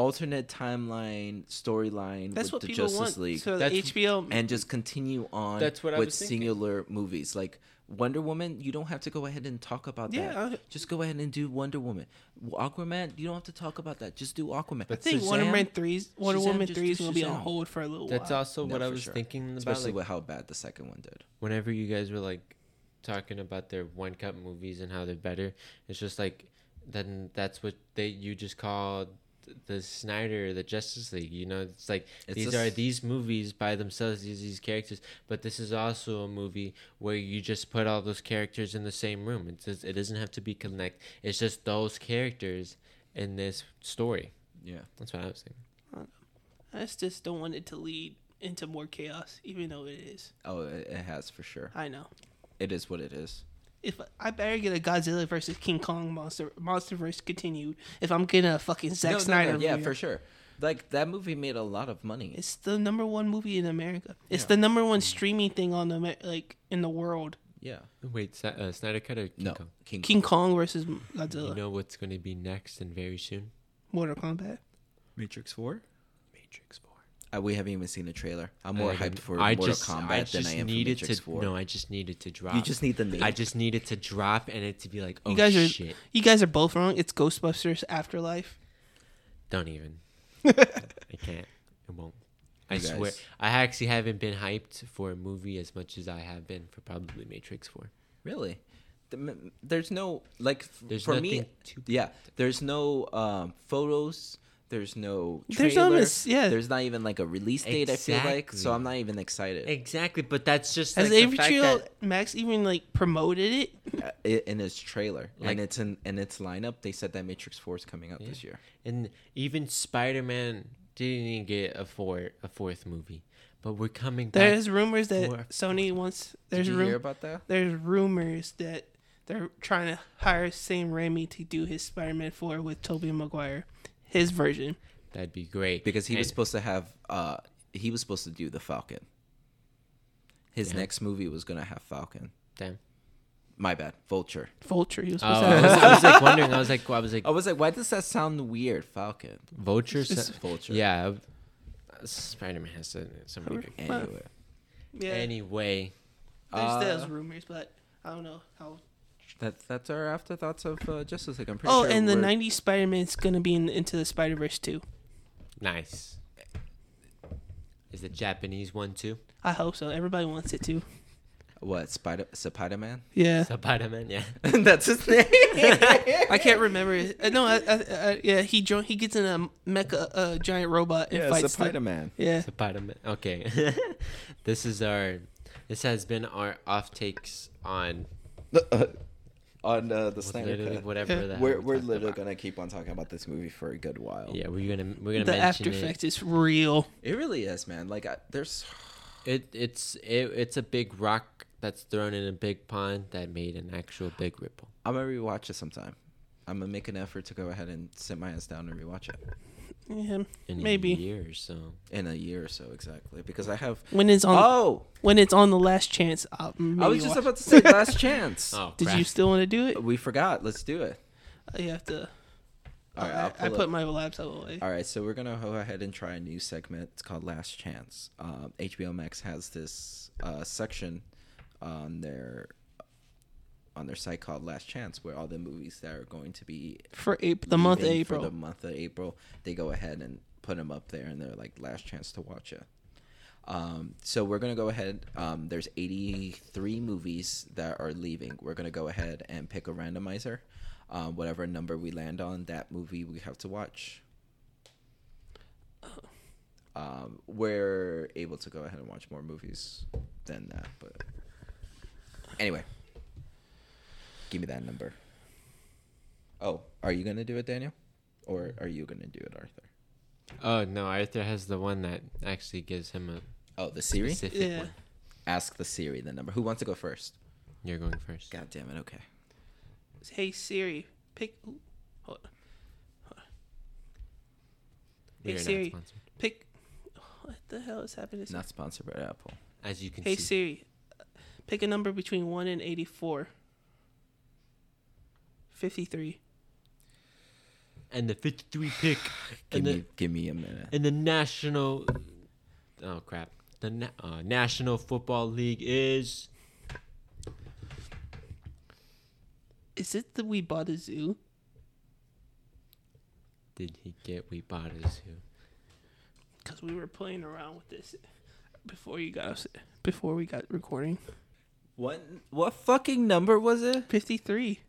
alternate timeline storyline That's with what the people Justice want. League So That's- HBO. and just continue on That's what I with was thinking. singular movies like Wonder Woman. You don't have to go ahead and talk about Yeah, that. I- Just go ahead and do Wonder Woman. Aquaman. You don't have to talk about that. Just do Aquaman. I think Shazam, Wonder Woman three's Wonder Shazam, Woman just three is gonna be on Shazam. hold for a little That's while. also No, what I for was sure. thinking about. especially Like, with how bad the second one did. whenever you guys were like talking about their one cut movies and how they're better, it's just like then that's what they you just called the Snyder, the Justice League. You know, it's like It's these a are these movies by themselves, these these characters, but this is also a movie where you just put all those characters in the same room. It just, it doesn't have to be connect. It's just those characters in this story. Yeah. That's what I was thinking. I just don't want it to lead into more chaos, even though it is. Oh, it, it has for sure. I know. It is what it is. If I better get a Godzilla versus King Kong monster MonsterVerse continued, if I'm getting a fucking Zack No, no, no, Snyder, yeah, movie, for sure. Like that movie made a lot of money. it's the number one movie in America. It's Yeah. the number one streaming thing on the like in the world. yeah. Wait, Sa- uh, Snyder Cut or King No. Kong? King. King Kong versus Godzilla. You know what's going to be next and very soon? Mortal Kombat. Matrix Four. Matrix Four. We haven't even seen a trailer. I'm more hyped for I Mortal just, Kombat I than I am for Matrix to, Four. No, I just needed to drop. you just need the name. I just needed to drop and it to be like, oh You guys are you guys are both wrong. It's Ghostbusters Afterlife. Don't even. (laughs) I can't. It won't. I You swear. guys- I actually haven't been hyped for a movie as much as I have been for probably Matrix Four. Really? There's no like There's for me. to- Yeah, there's no um, photos. There's no There's trailer. no mis- yeah. There's not even like a release date. I feel like so. I'm not even excited. Exactly, but that's just Has like the fact that Max even like promoted it? Uh, i- in its trailer Like- and it's in in its lineup. They said that Matrix Four is coming out Yeah. this year. and even Spider Man didn't even get a four a fourth movie, but we're coming back. There's rumors that for- Sony wants. There's Did you rum- hear about that? There's rumors that they're trying to hire Sam Raimi to do his Spider-Man 4 with Tobey Maguire, his version. That'd be great Because he was supposed to have uh he was supposed to do the Falcon. His Yeah. next movie was gonna have Falcon. Damn. My bad, Vulture. Vulture. He was Oh, supposed I to was, have. I was like wondering. I was like, I was like, I was like, why does that sound weird, Falcon? Vulture. It's- Vulture. Yeah, Spider Man has so, so many. Anyway, yeah. Anyway, there's uh, those rumors, but I don't know how. That's that's our afterthoughts of uh, Justice League. I'm pretty Oh, sure. and the we're- '90s Spider-Man's gonna be in Into the Spider-Verse too. nice. Is the Japanese one too? I hope so. Everybody wants it too. what Spider Spider Man? Yeah. Spider Man, yeah. (laughs) that's his name. (laughs) I can't remember it. Uh, No, I, I, I, yeah, he join, he gets in a mecha uh, giant robot and yeah, fights. the- Spider Man. Yeah. Spider Man. Okay, (laughs) this is our. This has been our off takes on on uh, the Snyder literally Cut. whatever Yeah. the We're we we're literally about. gonna keep on talking about this movie for a good while. Yeah, we're gonna we're gonna The mention after effect is real. it really is, man. Like I, there's It it's it, it's a big rock that's thrown in a big pond that made an actual big ripple. I'm gonna rewatch it sometime. I'm gonna make an effort to go ahead and sit my ass down and rewatch it Yeah. In Maybe. a year or so. in a year or so, exactly. Because I have. When it's on Oh, when it's on the last chance, I'll I was just watch- about to say last (laughs) chance. Oh, Did crap. you still want to do it? We forgot. Let's do it. You have to. All right, I, I'll I pull put my laptop away. All right, so we're gonna go ahead and try a new segment. It's called Last Chance. Um, HBO Max has this uh, section on their on their site called Last Chance, where all the movies that are going to be For April, the month of April. for the month of April, they go ahead and put them up there, and they're like last chance to watch it. Um, so we're gonna go ahead. Um, there's 83 movies that are leaving. We're gonna go ahead and pick a randomizer. Um, whatever number we land on, that movie we have to watch. Um, we're able to go ahead and watch more movies than that, but Anyway, give me that number. Oh, are you gonna do it, Daniel, or are you gonna do it, Arthur? Oh no, Arthur has the one that actually gives him a Oh, the Siri. specific Yeah. one. Ask the Siri the number. Who wants to go first? You're going first. God damn it. Okay. Hey Siri, pick. ooh, hold on. We Hey, are Siri. Pick. What the hell is happening? Not sponsored by Apple. As you can Hey see. Hey Siri, uh, pick a number between one and eighty-four. Fifty-three. And the 53 pick (sighs) Give in me, the give me a minute. in the national. Oh crap! The na- uh, National Football League is Is it the We Bought a Zoo? Did he get We Bought a Zoo? Because we were playing around with this before you got us. Before we got recording. What what fucking number was it? Fifty-three.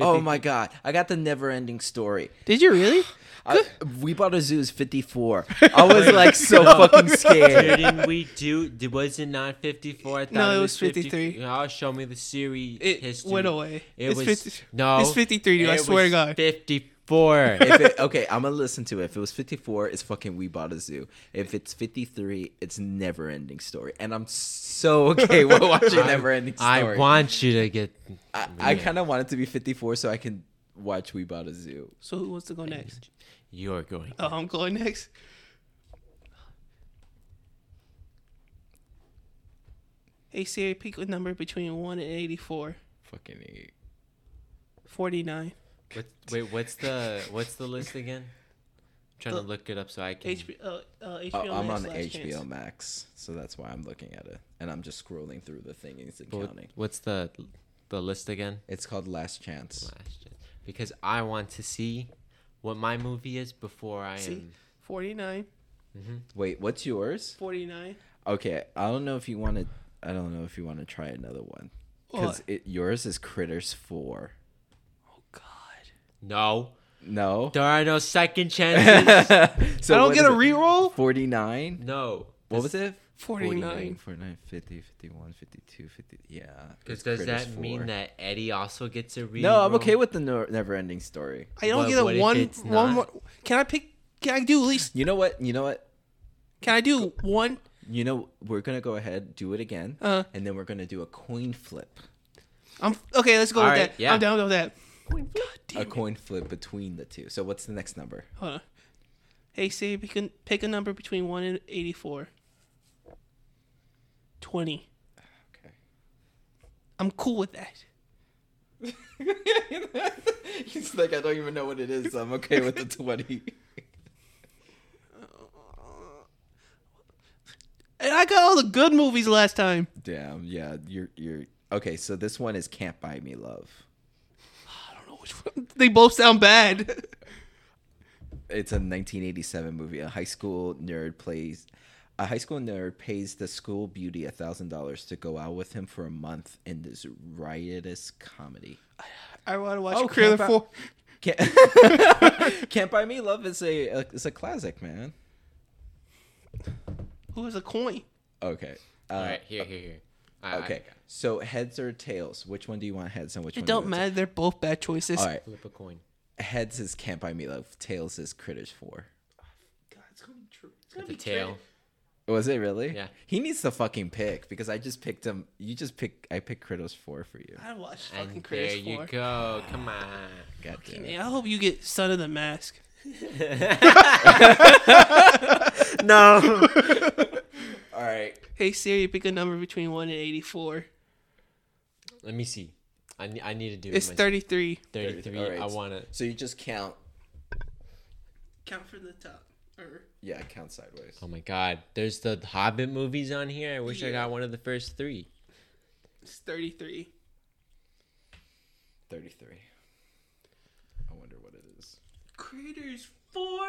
Oh my god, I got the never ending story. Did you really? (sighs) I, we bought a zoo is 54. (laughs) I was like so fucking (laughs) scared. Didn't we do? Did, was it not 54? I thought No, it was 50 53. Oh, show me the series It history. went away. It it's was 50, no. It's fifty-three, dude. I swear to God. 54. If it, okay, I'm gonna listen to it. If it was 54, it's fucking We Bought a Zoo. If it's 53, it's Never Ending Story. And I'm so okay with (laughs) watching Never Ending Story. I want you to get. I, I kind of want it to be 54 so I can watch We Bought a Zoo. So who wants to go next? You're going. Oh, I'm going next. Hey Siri, pick a number between one and eighty-four. Fucking eight. Forty-nine. What, wait, what's the what's the list again? I'm trying The- to look it up so I can. HBO. Uh, uh, HBO Oh, I'm on the HBO Chance. Max, so that's why I'm looking at it. And I'm just scrolling through the things and What- counting. what's the the list again? It's called Last Chance. Last gen. Because I want to see what my movie is before I See? am. 49. Wait, what's yours? 49. Okay, I don't know if you want to. I don't know if you want to try another one because it yours is Critters Four. God. No, No. there are no second (laughs) chances. so I don't get a it? reroll. 49. no. What was it? 49. 49, 50, 51, 52, 50. Yeah. Because does Critters that mean that Eddie also gets a read? No, I'm okay with the no- never-ending story. I don't What- get a what if one. it's One not? more. Can I pick? Can I do at least? You know what? You know what? Can I do one? You know we're gonna go ahead, do it again, Uh, and then we're gonna do a coin flip. I'm okay. Let's go All with right, that. yeah. I'm down with that. God damn A it. coin flip between the two. So what's the next number? Hold on. Hey Siri, pick a, pick a number between one and eighty-four. Twenty. Okay. I'm cool with that. (laughs) He's like, I don't even know what it is. So I'm okay with the twenty. (laughs) And I got all the good movies last time. Damn. Yeah. You're you're okay. So this one is Can't Buy Me Love. I don't know which one. (laughs) They both sound bad. It's a 1987 movie. A high school nerd plays. A high school nerd pays the school beauty a thousand dollars to go out with him for a month in this riotous comedy. I want to watch Oh, Trailer Camp Four. Can't, (laughs) Can't Buy Me Love is a, a it's a classic, man. Who has a coin? Okay. Uh, All right, here, here, here. I- I Okay. Got- So heads or tails? Which one do you want heads and which It one? do you don't want matter. They're both bad choices. All right. Flip a coin. Heads is Can't Buy Me Love. Tails is Critters Four. God, it's gonna be true. It's With the tail. Was it really? Yeah. He needs to fucking pick because I just picked him. You just pick. I picked Critters Four for you. I watched fucking And there Critters you go. Come on. God damn it. I hope you get Son of the Mask. (laughs) No. (laughs) All right. Hey Siri, pick a number between one and eighty-four. Let me see. I, ne- I need to do it. It's my thirty-three. 33. All right. I want to. So you just count. Count from the top. Or Yeah, count sideways. Oh my god. There's the Hobbit movies on here. I wish I got one of the first three. it's thirty-three. Thirty-three. I wonder what it is. Critters Four.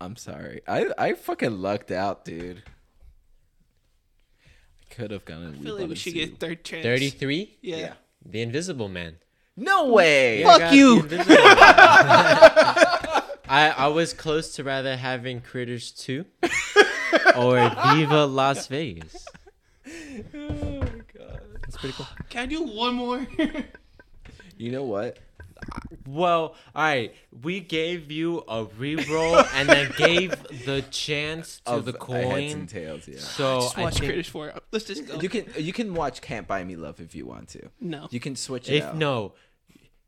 I'm sorry. I I fucking lucked out, dude. I could have gone. I feel like we should get third chance. 33? Yeah. Yeah. The Invisible Man. No way. Fuck you. The Invisible Man. (laughs) I, I was close to rather having Critters 2 (laughs) or Viva Las Vegas. Oh my god. Let's pretty cool. Can I do one more? (laughs) You know what? Well, all right. We gave you a reroll (laughs) and then gave the chance to Of the coin. Heads coin. and Tails, yeah. So just I watch think Critters 4. Let's just go. You can you can watch Can't Buy Me Love if you want to. no. You can switch it if out. no,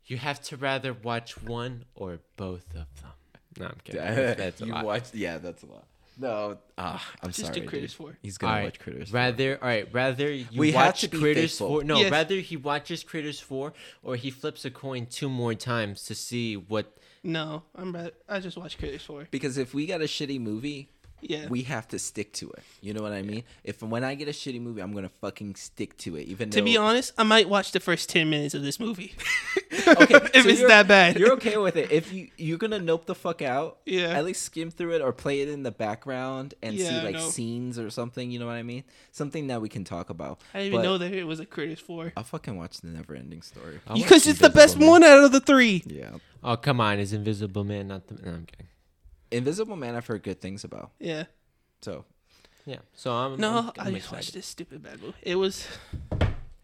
you have to rather watch one or both of them. (laughs) No, I'm kidding. That's, (laughs) that's a you lot. watched yeah, that's a lot. No, ah, I'm Just sorry. do Critters dude. 4. He's gonna right, watch Critters. 4. Rather, all right. Rather you We have watch to be Critters faithful. four. No, Yes. rather he watches Critters four, or he flips a coin two more times to see what. No, I'm right. I just watch Critters 4. because if we got a shitty movie, Yeah. we have to stick to it. You know what I mean? If when I get a shitty movie, I'm gonna fucking stick to it, even to though. be honest, I might watch the first 10 minutes of this movie. (laughs) (laughs) okay, if so it's that bad. You're okay with it if you you're gonna nope the fuck out. Yeah. At least skim through it or play it in the background and see Yeah, I like know. scenes or something. You know what I mean? Something that we can talk about. I didn't even know that it was a Critters 4. I'll fucking watch the never ending story. Because it's the best Man. one out of the three. Yeah. Oh come on! Is Invisible Man not the? No, I'm kidding. Invisible Man I've heard good things about. Yeah. So Yeah. So I'm. No, I'm, I I'm just watched this stupid bad movie. It was.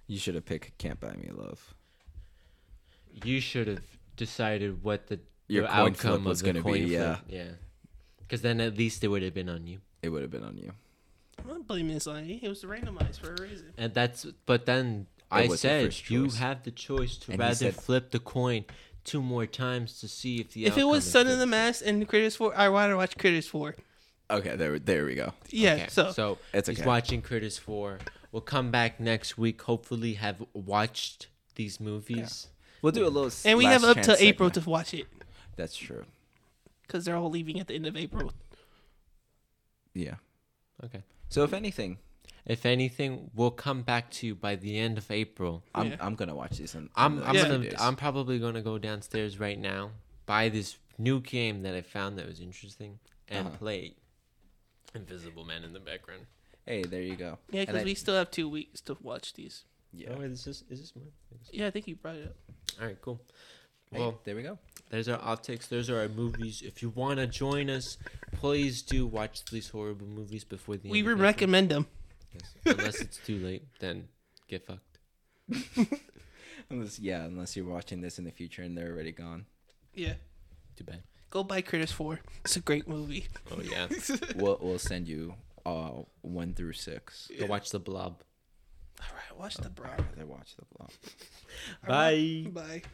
you should have picked Can't Buy Me Love. You should have decided what the, Your the coin outcome flip was gonna be, coin yeah. Yeah. Because then at least it would have been on you. It would have been on you. I'm not blaming this on you. It was randomized for a reason. And that's. But then I said first you have the choice to And rather said- flip the coin two more times to see if the. If it was Son of the Mask and Critters 4, I want to watch Critters 4. Okay, there there we go. Yeah, Okay, so, so It's okay. he's watching Critters Four. We'll come back next week. Hopefully, have watched these movies. We'll do a little. and we have up chance to April segment. to watch it That's true. because they're all leaving at the end of April. Yeah. Okay. So if anything, If anything, we'll come back to you by the end of April. I'm Yeah. I'm gonna watch these. In, in I'm I'm Yeah. gonna. I'm probably gonna go downstairs right now, buy this new game that I found that was interesting, and Uh-huh. play Invisible Man in the background. Hey, there you go. Yeah, And because I- we still have two weeks to watch these. Yeah. Oh, wait, is this is this mine? Yeah, I think you brought it up. All right, cool. Hey, Well, there we go. there's our outtakes. Those are our movies. If you want to join us, please do watch these horrible movies before the We end. would of recommend them. Yes. (laughs) Unless it's too late, then get fucked. (laughs) Unless yeah, unless you're watching this in the future and they're already gone. Yeah. Too bad. Go buy Critters 4. It's a great movie. Oh yeah. (laughs) we'll we'll send you uh one through six. Go watch the Blob. All right, watch the Blob. I'd watch the Blob. Bye. Bye.